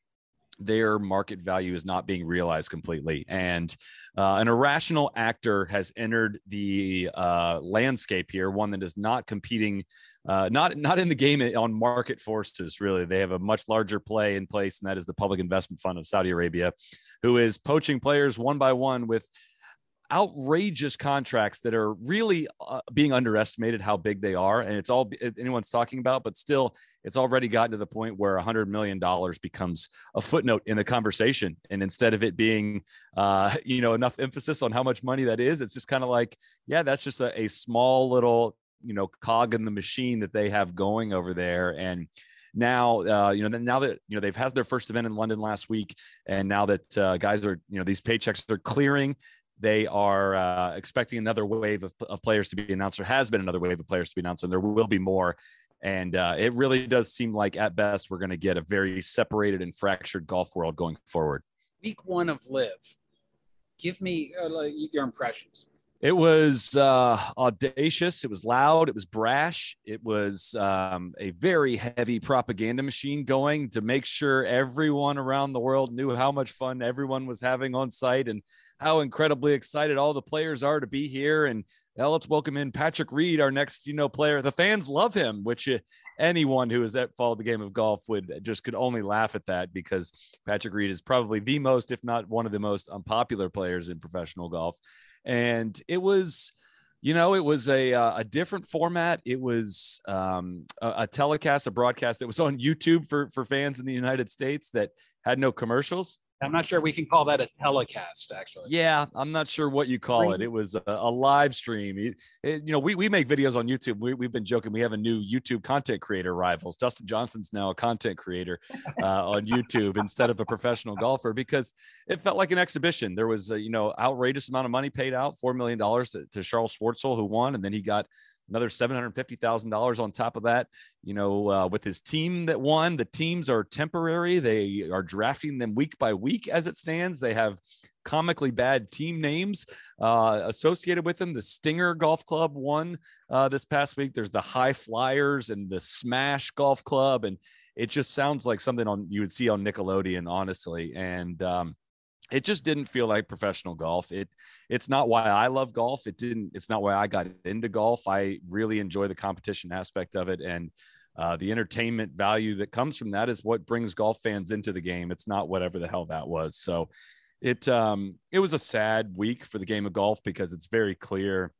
their market value is not being realized completely. And uh, an irrational actor has entered the uh, landscape here one that is not competing uh, not not in the game on market forces really. They have a much larger play in place and that is the public investment fund of saudi arabia who is poaching players one by one with outrageous contracts that are really uh, being underestimated how big they are and it's all anyone's talking about but still it's already gotten to the point where a hundred million dollars becomes a footnote in the conversation. And instead of it being uh, you know enough emphasis on how much money that is it's just kind of like yeah that's just a, a small little you know cog in the machine that they have going over there and now uh, you know now that you know they've had their first event in london last week and now that uh, guys are you know these paychecks are clearing they are uh, expecting another wave of, of, players to be announced. There has been another wave of players to be announced, and there will be more. And uh, it really does seem like, at best, we're going to get a very separated and fractured golf world going forward. Week one of LIV, Give me uh, your impressions. It was uh, audacious. It was loud. It was brash. It was um, a very heavy propaganda machine going to make sure everyone around the world knew how much fun everyone was having on site and how incredibly excited all the players are to be here. And now let's welcome in Patrick Reed, our next, you know, player. The fans love him, which uh, anyone who has followed the game of golf would just could only laugh at that because Patrick Reed is probably the most, if not one of the most unpopular players in professional golf and it was you know it was a uh, a different format. It was um, a, a, telecast a broadcast that was on youtube for for fans in the united states that had no commercials I'm not sure we can call that a telecast, actually. Yeah, I'm not sure what you call it. It was a, a live stream. It, it, you know, we, we make videos on YouTube. We, we've been joking. We have a new YouTube content creator rivals. Dustin Johnson's now a content creator uh, on YouTube instead of a professional golfer because it felt like an exhibition. There was a, you know, outrageous amount of money paid out, $4 million to, to Charles Schwartzel, who won. And then he got another $750,000 on top of that. You know, uh, with his team that won, the teams are temporary. They are drafting them week by week as it stands. They have comically bad team names uh, associated with them. The Stinger Golf Club won uh, this past week. There's the High Flyers and the Smash Golf Club. And it just sounds like something on you would see on Nickelodeon, honestly. And, um, it just didn't feel like professional golf. It it's not why I love golf. It didn't. It's not why I got into golf. I really enjoy the competition aspect of it, and uh, the entertainment value that comes from that is what brings golf fans into the game. It's not whatever the hell that was. So, it um, it was a sad week for the game of golf because it's very clear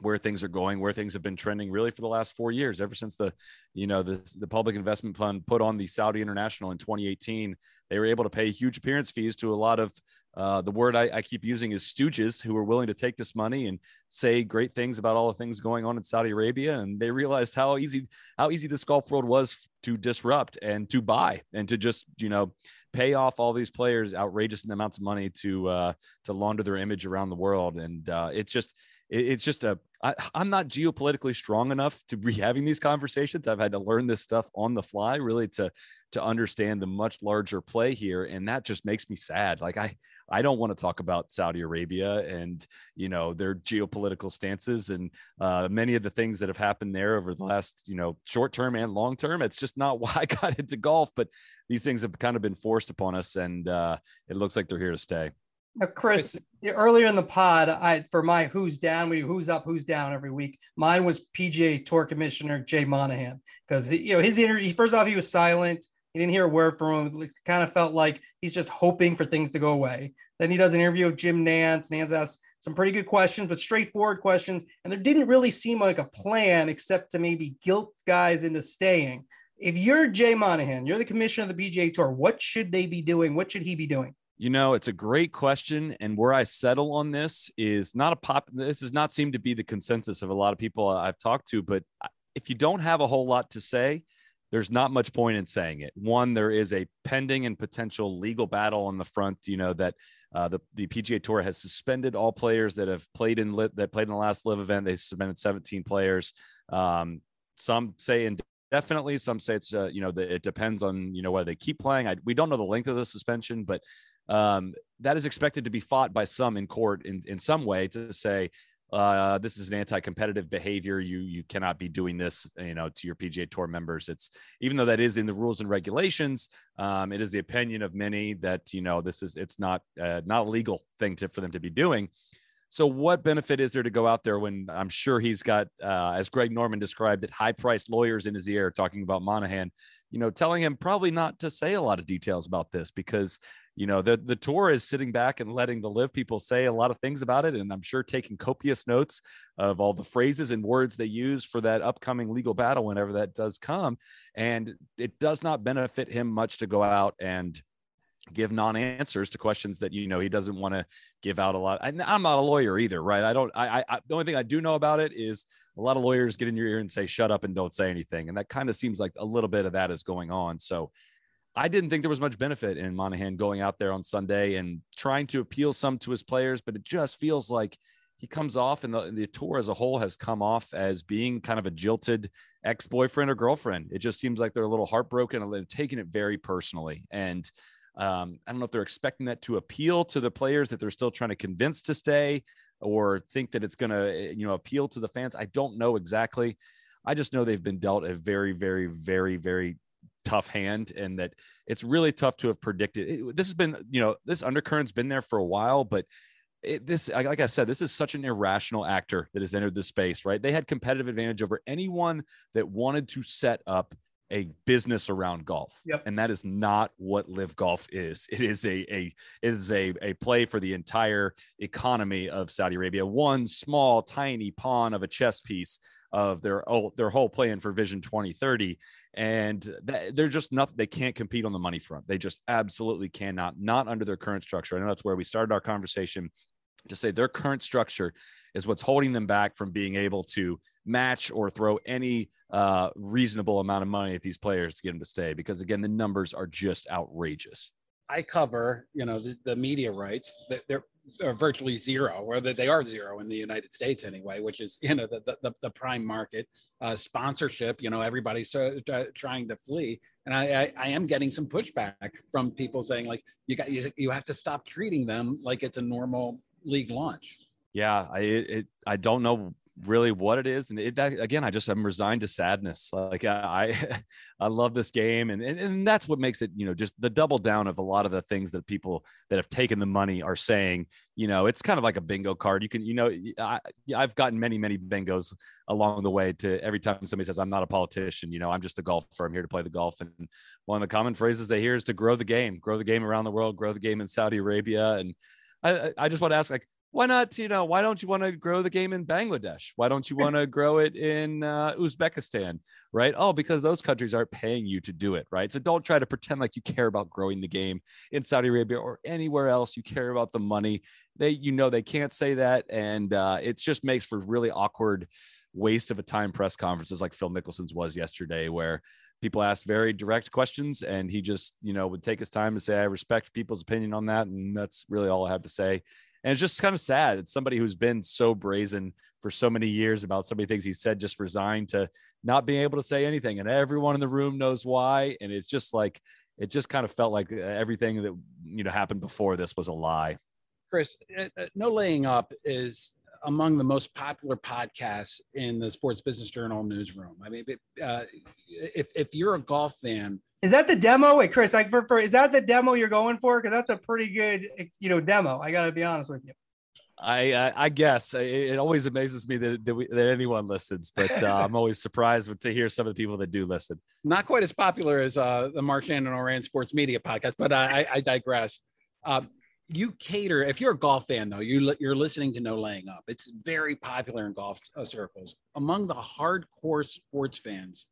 where things are going, where things have been trending really for the last four years, ever since the, you know, the, the public investment fund put on the Saudi International in 2018. They were able to pay huge appearance fees to a lot of uh, the word I, I, keep using is stooges who were willing to take this money and say great things about all the things going on in Saudi Arabia. And they realized how easy, how easy this golf world was to disrupt and to buy and to just, you know, pay off all these players outrageous amounts of money to, uh, to launder their image around the world. And uh, it's just, it's just a I, I'm not geopolitically strong enough to be having these conversations. I've had to learn this stuff on the fly, really, to to understand the much larger play here, and that just makes me sad. Like I I don't want to talk about Saudi Arabia and you know their geopolitical stances and uh, many of the things that have happened there over the last you know short term and long term. It's just not why I got into golf, but these things have kind of been forced upon us, and uh, it looks like they're here to stay. Now, Chris, earlier in the pod, I for my who's down, we who's up, who's down every week. Mine was PGA Tour Commissioner Jay Monahan because you know his interview. First off, he was silent. He didn't hear a word from him. It kind of felt like he's just hoping for things to go away. Then he does an interview with Jim Nantz. Nantz asks some pretty good questions, but straightforward questions. And there didn't really seem like a plan except to maybe guilt guys into staying. If you're Jay Monahan, you're the commissioner of the PGA Tour, what should they be doing? What should he be doing? You know, it's a great question. And where I settle on this is not a pop. This does not seem to be the consensus of a lot of people I've talked to. But if you don't have a whole lot to say, there's not much point in saying it. One, there is a pending and potential legal battle on the front. You know that uh, the the PGA Tour has suspended all players that have played in LIV, that played in the last LIV event. They suspended 17 players. Um, some say indefinitely. Some say it's uh, you know it depends on you know whether they keep playing. I, we don't know the length of the suspension, but um, that is expected to be fought by some in court in, in some way to say uh, this is an anti-competitive behavior. You you cannot be doing this, you know, to your PGA Tour members. It's even though that is in the rules and regulations, um, it is the opinion of many that you know this is it's not uh, not a legal thing to for them to be doing. So, what benefit is there to go out there when I'm sure he's got, uh, as Greg Norman described it, high-priced lawyers in his ear talking about Monahan, you know, telling him probably not to say a lot of details about this because you know the the tour is sitting back and letting the LIV people say a lot of things about it and i'm sure taking copious notes of all the phrases and words they use for that upcoming legal battle whenever that does come and it does not benefit him much to go out and give non-answers to questions that you know he doesn't want to give out a lot I, i'm not a lawyer either right? I don't I, I the only thing i do know about it is a lot of lawyers get in your ear and say shut up and don't say anything and that kind of seems like a little bit of that is going on so I didn't think there was much benefit in Monahan going out there on Sunday and trying to appeal some to his players, but it just feels like he comes off and the, the tour as a whole has come off as being kind of a jilted ex-boyfriend or girlfriend. It just seems like they're a little heartbroken and they're taking it very personally. And um, I don't know if they're expecting that to appeal to the players that they're still trying to convince to stay or think that it's going to, you know, appeal to the fans. I don't know exactly. I just know they've been dealt a very, very, very, very tough hand and that it's really tough to have predicted. It, this has been, you know, this undercurrent's been there for a while, but it, this, like I said, this is such an irrational actor that has entered the space, right? They had competitive advantage over anyone that wanted to set up a business around golf. Yep. And that is not what LIV golf is. It is a, a it is a, a play for the entire economy of Saudi Arabia. One small, tiny pawn of a chess piece of their oh, their whole plan for Vision 2030. And they're just nothing. They can't compete on the money front. They just absolutely cannot, not under their current structure. I know that's where we started our conversation to say their current structure is what's holding them back from being able to match or throw any uh, reasonable amount of money at these players to get them to stay because again the numbers are just outrageous. I cover you know the, the media rights they're, they're virtually zero or that they are zero in the united states anyway which is you know the, the, the prime market uh, sponsorship you know everybody's uh, trying to flee. And I, I, I am getting some pushback from people saying like you got you, you have to stop treating them like it's a normal league launch. Yeah i it, i don't know really what it is and it, that, again i just am resigned to sadness like i i love this game and, and and that's what makes it you know just the double down of a lot of the things that people that have taken the money are saying you know it's kind of like a bingo card you can you know I, i've gotten many many bingos along the way to every time somebody says i'm not a politician you know i'm just a golfer i'm here to play the golf and one of the common phrases they hear is to grow the game grow the game around the world grow the game in saudi arabia and I, I just want to ask like why not you know why don't you want to grow the game in bangladesh? Why don't you want to grow it in uh, uzbekistan right? Oh because those countries aren't paying you to do it right? So don't try to pretend like you care about growing the game in saudi arabia or anywhere else. You care about the money. They you know they can't say that and uh, it just makes for really awkward waste of a time press conferences like phil mickelson's was yesterday where people asked very direct questions and he just you know would take his time to say i respect people's opinion on that and that's really all i have to say and it's just kind of sad. It's somebody who's been so brazen for so many years about so many things he said, just resigned to not being able to say anything. And everyone in the room knows why. And it's just like, it just kind of felt like uh, everything that, you know, happened before this was a lie. Chris, uh, uh, No Laying Up is among the most popular podcasts in the Sports Business Journal newsroom. I mean, uh, if, if you're a golf fan, is that the demo? Wait, Chris, like for, for is that the demo you're going for? Because that's a pretty good, you know, demo. I got to be honest with you. I, I, I guess it, always amazes me that that, we, that anyone listens, but uh, I'm always surprised with, to hear some of the people that do listen. Not quite as popular as uh, the Marchand and Ourand Sports Media podcast, but I, I digress. Um, you cater if you're a golf fan though you you're listening to no laying up it's very popular in golf uh, circles among the hardcore sports fans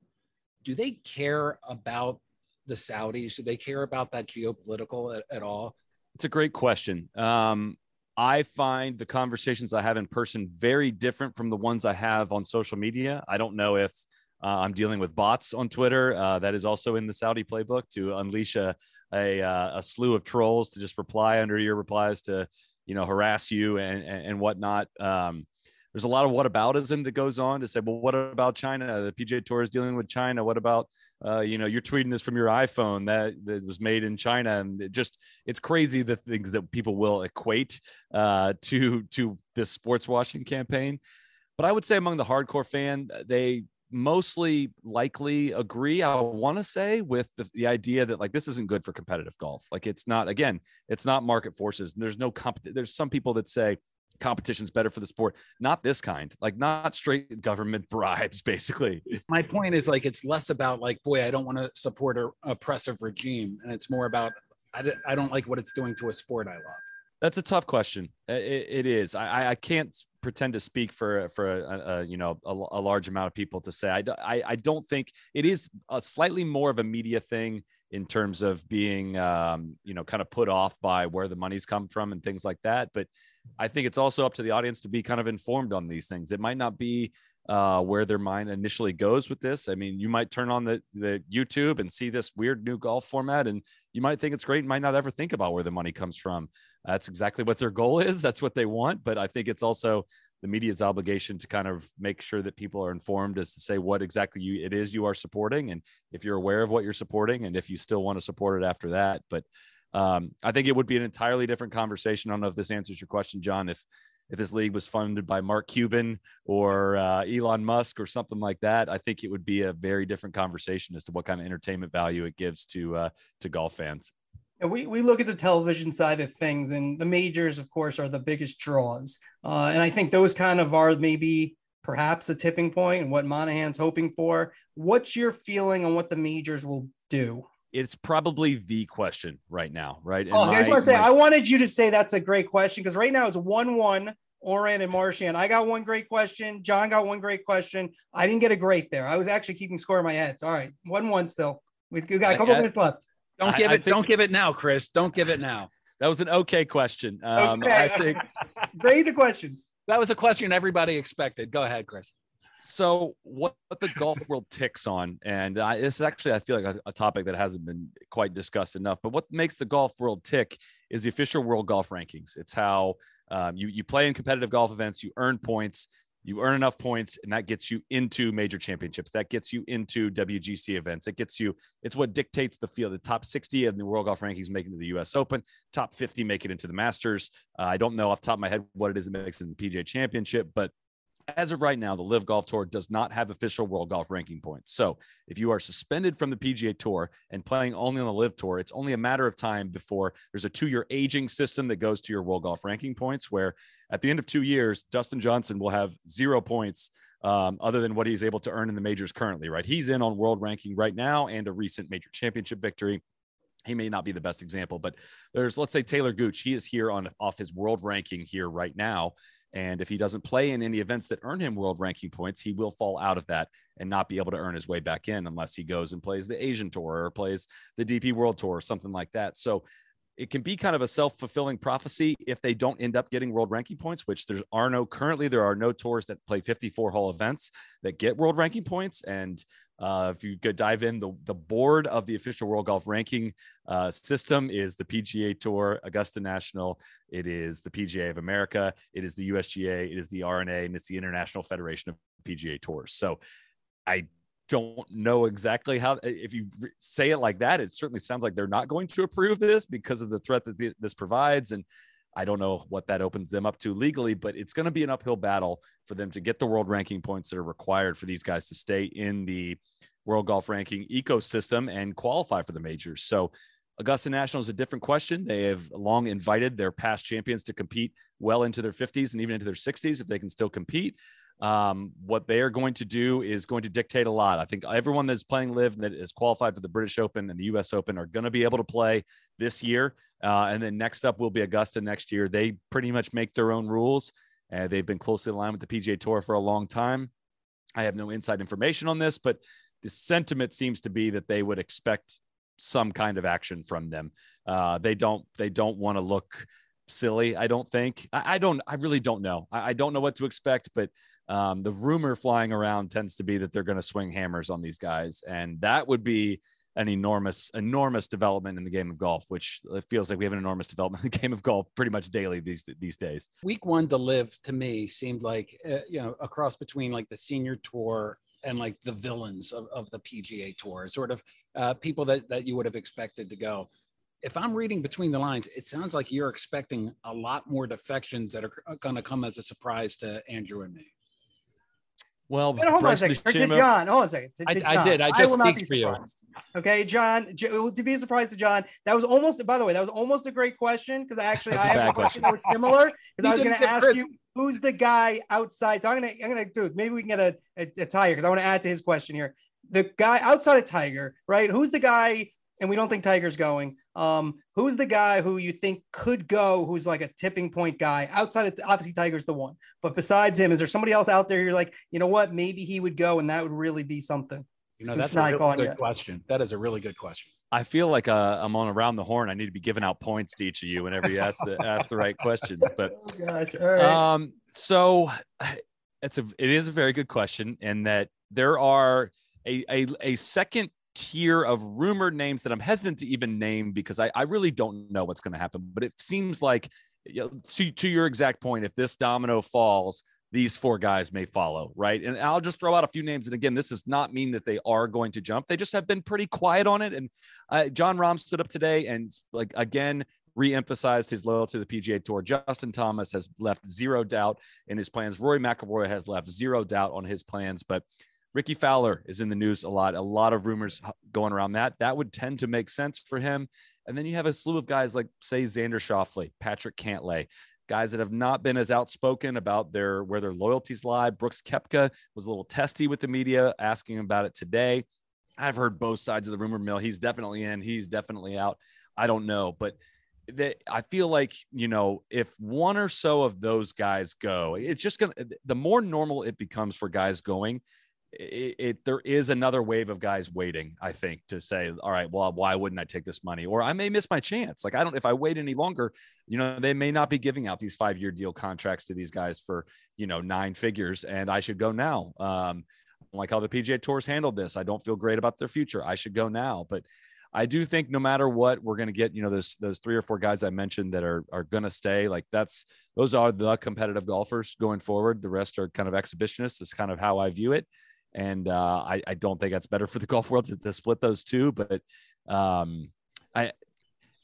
do they care about the Saudis? Do they care about that geopolitical at, at all? It's a great question. Um, I find the conversations I have in person very different from the ones I have on social media. I don't know if uh, I'm dealing with bots on Twitter. Uh, that is also in the Saudi playbook to unleash a, a, uh, a, slew of trolls to just reply under your replies to, you know, harass you and, and, and whatnot. Um, there's a lot of whataboutism that goes on to say, well, what about China? The PGA Tour is dealing with China. What about, uh, you know, you're tweeting this from your iPhone that, that was made in China, and it just it's crazy the things that people will equate uh, to to this sports washing campaign. But I would say among the hardcore fan, they mostly likely agree i want to say with the, the, idea that like this isn't good for competitive golf. Like it's not again it's not market forces. There's no comp there's some people that say competition's better for the sport. Not this kind. Like not straight government bribes basically. My point is like it's less about like boy i don't want to support a oppressive regime and it's more about I, I don't like what it's doing to a sport i love. That's a tough question. It, it is. I, I can't pretend to speak for for a, a you know a, a, large amount of people to say. I, I i don't think it is a slightly more of a media thing in terms of being um, you know kind of put off by where the money's come from and things like that but i think it's also up to the audience to be kind of informed on these things. It might not be uh, where their mind initially goes with this. I mean you might turn on the, the youtube and see this weird new golf format and you might think it's great and might not ever think about where the money comes from. That's exactly what their goal is. That's what they want. But i think it's also the media's obligation to kind of make sure that people are informed as to say what exactly you it is you are supporting and if you're aware of what you're supporting and if you still want to support it after that. But um, i think it would be an entirely different conversation. I don't know if this answers your question john if if this league was funded by mark cuban or uh, elon musk or something like that i think it would be a very different conversation as to what kind of entertainment value it gives to uh, to golf fans we, we look at the television side of things, and the majors, of course, are the biggest draws. Uh, and I think those kind of are maybe perhaps a tipping point and what Monahan's hoping for. What's your feeling on what the majors will do? It's probably the question right now, right? oh, I just want to say, my- I wanted you to say that's a great question because right now it's 1 1 Ourand and Marchand. I got one great question. John got one great question. I didn't get a great there. I was actually keeping score in my head. All right, one one still. We've got a couple I, minutes left. Don't give I, it. Think, don't give it now, Chris. Don't give it now. That was an okay question. Um, okay. I think. Grade the questions. That was a question everybody expected. Go ahead, Chris. So, what, the golf world ticks on, and uh, this is actually, I feel like a, a, topic that hasn't been quite discussed enough. But what makes the golf world tick is the official world golf rankings. It's how um, you you play in competitive golf events, you earn points, you earn enough points, and that gets you into major championships. That gets you into WGC events. It gets you. It's what dictates the field. The top 60 of the world golf rankings make it to the U.S. Open. Top 50 make it into the Masters. Uh, I don't know off the top of my head what it is that makes it in the PGA Championship, but as of right now, the LIV Golf Tour does not have official world golf ranking points. So if you are suspended from the PGA Tour and playing only on the LIV Tour, it's only a matter of time before there's a two year aging system that goes to your world golf ranking points, where at the end of two years, Dustin Johnson will have zero points um, other than what he's able to earn in the majors currently, right? He's in on world ranking right now and a recent major championship victory he may not be the best example, but there's let's say Talor Gooch. He is here on off his world ranking here right now, and if he doesn't play in any events that earn him world ranking points, he will fall out of that and not be able to earn his way back in unless he goes and plays the Asian Tour or plays the DP World Tour or something like that. So it can be kind of a self-fulfilling prophecy if they don't end up getting world ranking points which there are no currently there are no tours that play 54 hole events that get world ranking points. And uh, if you could dive in, the, the board of the official world golf ranking uh, system is the PGA Tour, Augusta National, it is the PGA of America, it is the USGA, it is the R&A, and it's the International Federation of PGA Tours. So I don't know exactly how if you say it like that it certainly sounds like they're not going to approve this because of the threat that this provides and I don't know what that opens them up to legally, but it's going to be an uphill battle for them to get the world ranking points that are required for these guys to stay in the world golf ranking ecosystem and qualify for the majors. So Augusta National is a different question. They have long invited their past champions to compete well into their 50s and even into their 60s if they can still compete. Um, what they are going to do is going to dictate a lot. I think everyone that's playing LIV that is qualified for the British Open and the US Open are going to be able to play this year. Uh, and then next up will be Augusta next year. They pretty much make their own rules. Uh, they've been closely aligned with the PGA Tour for a long time. I have no inside information on this, but the sentiment seems to be that they would expect some kind of action from them. Uh, they don't. They don't want to look silly. I don't think. I, I don't. I really don't know. I, I, don't know what to expect. But um, the rumor flying around tends to be that they're going to swing hammers on these guys, and that would be an enormous, enormous development in the game of golf, which it feels like we have an enormous development in the game of golf pretty much daily these these days. Week one to LIV to me seemed like uh, you know a cross between like the senior tour and like the villains of, of the PGA tour, sort of uh, people that that you would have expected to go. If I'm reading between the lines, it sounds like you're expecting a lot more defections that are going to come as a surprise to Andrew and me. Well, Wait, hold on a second. To John, hold on a second. To, to I, I, did. I, I will not be surprised. Okay, John. To be a surprise to John, that was almost. By the way, that was almost a great question because actually I have a question, question that was similar because I was going to ask Chris. you who's the guy outside. So I'm gonna I'm gonna do it. Maybe we can get a a, a Tiger because I want to add to his question here. The guy outside of Tiger, right? Who's the guy and we don't think Tiger's going. Um, who's the guy who you think could go? Who's like a tipping point guy outside of obviously Tiger's the one, but besides him, is there somebody else out there? You're like, you know what? Maybe he would go, and that would really be something. You know, that's not a really good yet. question. That is a really good question. I feel like uh, I'm on around the horn. I need to be giving out points to each of you whenever you ask the ask the right questions. But oh gosh, um, so it's a it is a very good question, and that there are a, a, a second tier of rumored names that I'm hesitant to even name because I, I really don't know what's going to happen. But it seems like, you know, to, to your exact point, if this domino falls, these four guys may follow, right? And I'll just throw out a few names. And again, this does not mean that they are going to jump. They just have been pretty quiet on it. And uh, Jon Rahm stood up today and, like, again, re-emphasized his loyalty to the PGA Tour. Justin Thomas has left zero doubt in his plans. Rory McIlroy has left zero doubt on his plans. But Rickie Fowler is in the news a lot. A lot of rumors going around that. That would tend to make sense for him. And then you have a slew of guys like, say, Xander Schauffele, Patrick Cantlay, guys that have not been as outspoken about their where their loyalties lie. Brooks Koepka was a little testy with the media, asking about it today. I've heard both sides of the rumor mill. He's definitely in. He's definitely out. I don't know, but that I feel like you know if one or so of those guys go, it's just gonna. The more normal it becomes for guys going, it, it, there is another wave of guys waiting i think to say all right well why wouldn't i take this money? Or i may miss my chance. Like i don't if i wait any longer you know they may not be giving out these five year deal contracts to these guys for you know nine figures and i should go now. Um like how the pga tours handled this i don't feel great about their future. I should go now. But I do think no matter what, we're going to get, you know, those, those three or four guys I mentioned that are, are going to stay like that's, those are the competitive golfers going forward. The rest are kind of exhibitionists is kind of how I view it and uh, I, I, don't think that's better for the golf world to, to split those two. But um, I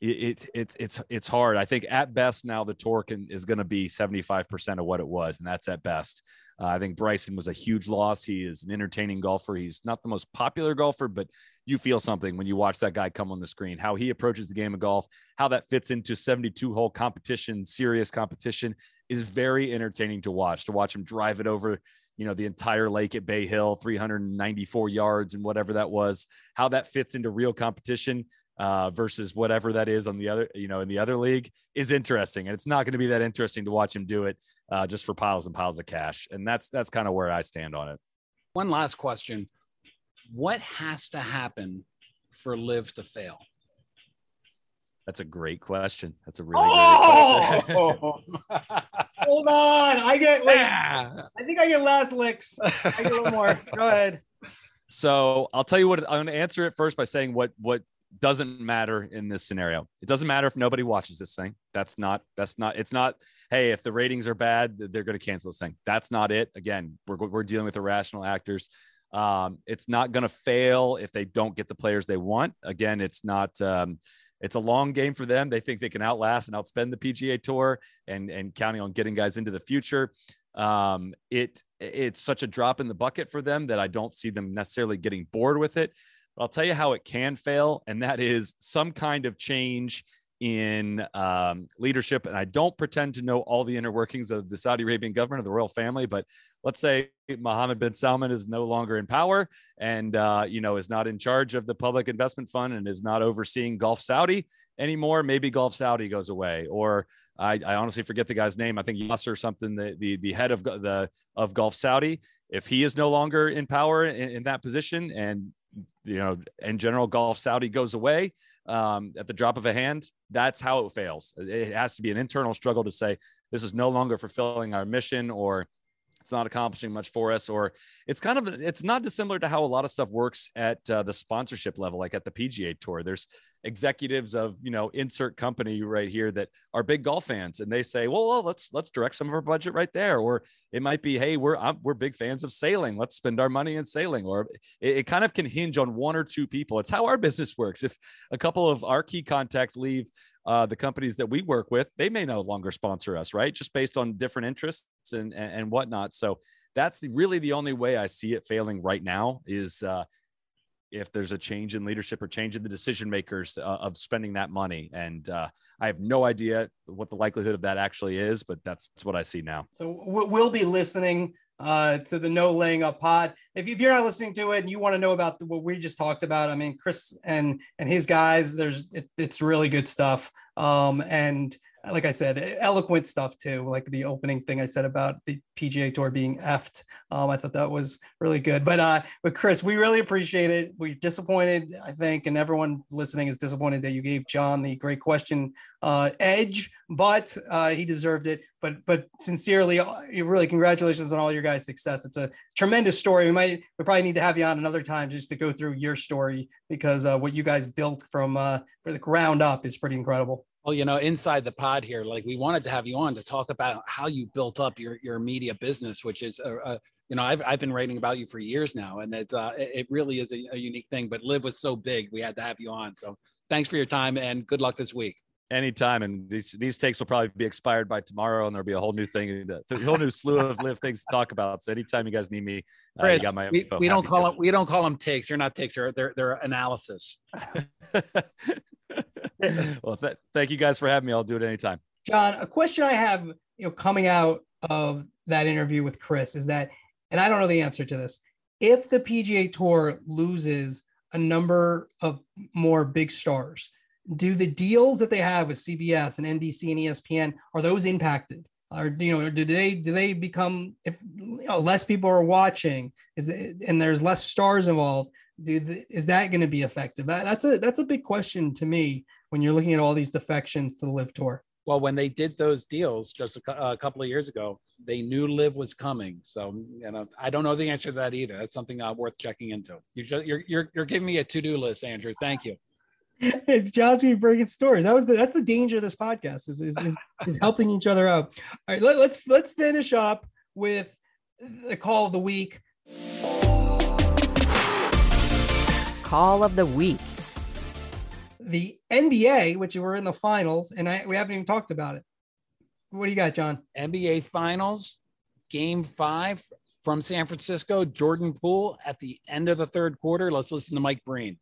it, it, it's it's it's hard. I think at best now the torque is going to be seventy five percent of what it was, and that's at best. Uh, I think Bryson was a huge loss. He is an entertaining golfer. He's not the most popular golfer, but you feel something when you watch that guy come on the screen. How he approaches the game of golf, how that fits into seventy two hole competition, serious competition, is very entertaining to watch. To watch him drive it over you know the entire lake at Bay Hill, 394 yards and whatever that was, how that fits into real competition uh, versus whatever that is on the other, you know, in the other league is interesting, and it's not going to be that interesting to watch him do it uh, just for piles and piles of cash, and that's that's kind of where I stand on it. One last question: What has to happen for LIV to fail? That's a great question. That's a really oh! great question. Hold on. I get like, I think I get last licks. I get a little more. Go ahead. So I'll tell you what I'm going to answer it first by saying what what doesn't matter in this scenario. It doesn't matter if nobody watches this thing. That's not that's not it's not hey, if the ratings are bad, they're going to cancel this thing. That's not it. Again, we're we're dealing with irrational actors. Um, it's not going to fail if they don't get the players they want. Again, it's not um, it's a long game for them. They think they can outlast and outspend the PGA Tour, and and counting on getting guys into the future. Um, it it's such a drop in the bucket for them that I don't see them necessarily getting bored with it. But I'll tell you how it can fail, and that is some kind of change in um, leadership. And I don't pretend to know all the inner workings of the Saudi Arabian government or the royal family, but let's say Mohammed bin Salman is no longer in power and uh, you know is not in charge of the public investment fund and is not overseeing Golf Saudi anymore. Maybe Golf Saudi goes away, or I, I honestly forget the guy's name. I think Yasser or something. The the the head of the of Golf Saudi. If he is no longer in power in, in that position, and you know, in general, Golf Saudi goes away um, at the drop of a hand, that's how it fails. It has to be an internal struggle to say this is no longer fulfilling our mission or it's not accomplishing much for us or it's kind of it's not dissimilar to how a lot of stuff works at uh, the sponsorship level like at the pga tour there's executives of you know insert company right here that are big golf fans and they say well, well let's let's direct some of our budget right there or it might be hey we're I'm, we're big fans of sailing let's spend our money in sailing or it, it kind of can hinge on one or two people it's how our business works if a couple of our key contacts leave uh, the companies that we work with, they may no longer sponsor us, right? Just based on different interests and, and, and whatnot. So that's the, really the only way I see it failing right now is uh, if there's a change in leadership or change in the decision makers uh, of spending that money. And uh, I have no idea what the likelihood of that actually is, but that's, that's what I see now. So we'll be listening uh, to the No Laying Up Pod. If, you're not listening to it and you want to know about what we just talked about, I mean, Chris and and his guys, there's it, it's really good stuff. Um, and like I said, eloquent stuff too. Like the opening thing I said about the PGA Tour being effed. Um, I thought that was really good. But uh, but Chris, we really appreciate it. We're disappointed, I think, and everyone listening is disappointed that you gave John the great question uh, edge, but uh, he deserved it. But but sincerely, uh, really congratulations on all your guys' success. It's a tremendous story. We might we probably need to have you on another time just to go through your story because uh, what you guys built from uh, the ground up is pretty incredible. Well, you know, inside the pod here, like we wanted to have you on to talk about how you built up your your media business, which is a, a you know I've I've been writing about you for years now, and it's uh it really is a, a unique thing. But LIV was so big, we had to have you on. So thanks for your time and good luck this week. Anytime, and these these takes will probably be expired by tomorrow, and there'll be a whole new thing, a whole new slew of LIV things to talk about. So anytime you guys need me, uh, Chris, you we, we don't call to. them we don't call them takes. They're not takes. They're they're, they're analysis. well, th- thank you guys for having me. I'll do it anytime. John, a question I have, you know, coming out of that interview with Chris is that, and I don't know the answer to this. If the PGA Tour loses a number of more big stars, do the deals that they have with CBS and NBC and ESPN are those impacted? Or you know, do they do they become if you know, less people are watching? Is it, and there's less stars involved? Do the, is that going to be effective? That, that's a that's a big question to me when you're looking at all these defections to the LIV Tour. Well, when they did those deals just a, a, couple of years ago, they knew LIV was coming. So, you know, I don't know the answer to that either. That's something uh, worth checking into. You're, just, you're, you're, you're giving me a to-do list, Andrew. Thank you. it's John's gonna be bringing stories. That was the, that's the danger of this podcast is, is, is, is helping each other out. All right, let, let's let's finish up with the call of the week. Call of the week. The NBA, which we're in the finals, and I, we haven't even talked about it. What do you got, John? NBA Finals, Game Five from San Francisco. Jordan Poole at the end of the third quarter. Let's listen to Mike Breen.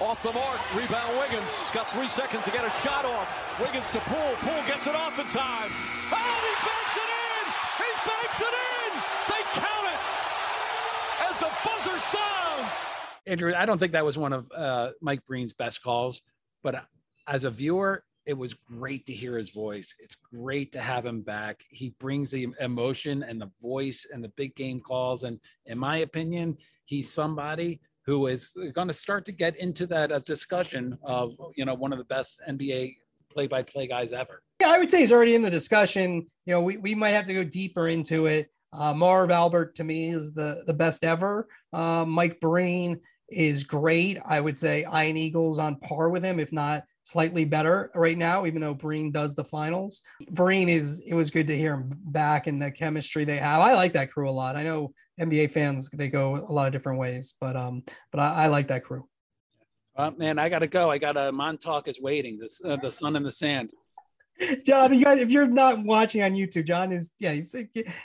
Off the mark, rebound Wiggins. Got three seconds to get a shot off. Wiggins to Poole. Poole gets it off in time. Oh, he banks it in! He banks it in! They count it as the buzzer sounds. Andrew, I don't think that was one of uh, Mike Breen's best calls, but as a viewer, it was great to hear his voice. It's great to have him back. He brings the emotion and the voice and the big game calls. And in my opinion, he's somebody who is going to start to get into that uh, discussion of you know one of the best NBA play-by-play guys ever. Yeah, I would say he's already in the discussion. You know, we, we might have to go deeper into it. Uh, Marv Albert to me is the the best ever. Uh, Mike Breen is great. I would say Ian Eagle's on par with him, if not slightly better right now, even though Breen does the finals. Breen is it was good to hear him back and the chemistry they have. I like that crew a lot. I know NBA fans they go a lot of different ways, but um, but I, I like that crew. Uh, man, I gotta go. I got a Montauk is waiting. This uh, the sun in the sand. John, you guys, if you're not watching on YouTube, John is yeah, he's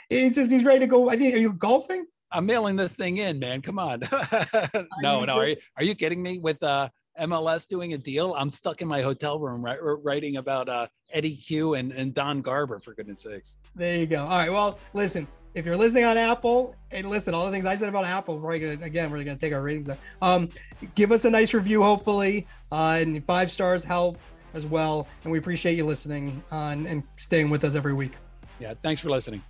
he's just he's ready to go. I think are you golfing? I'm mailing this thing in, man. Come on. no, no. Are you, are you kidding me? With uh, MLS doing a deal, I'm stuck in my hotel room right, writing about uh, Eddy Cue and, and Don Garber, for goodness sakes. There you go. All right. Well, listen, if you're listening on Apple, and listen, all the things I said about Apple, we're gonna again, we're gonna take our ratings there. Um, give us a nice review, hopefully, uh, and five stars help as well. And we appreciate you listening and, and staying with us every week. Yeah, thanks for listening.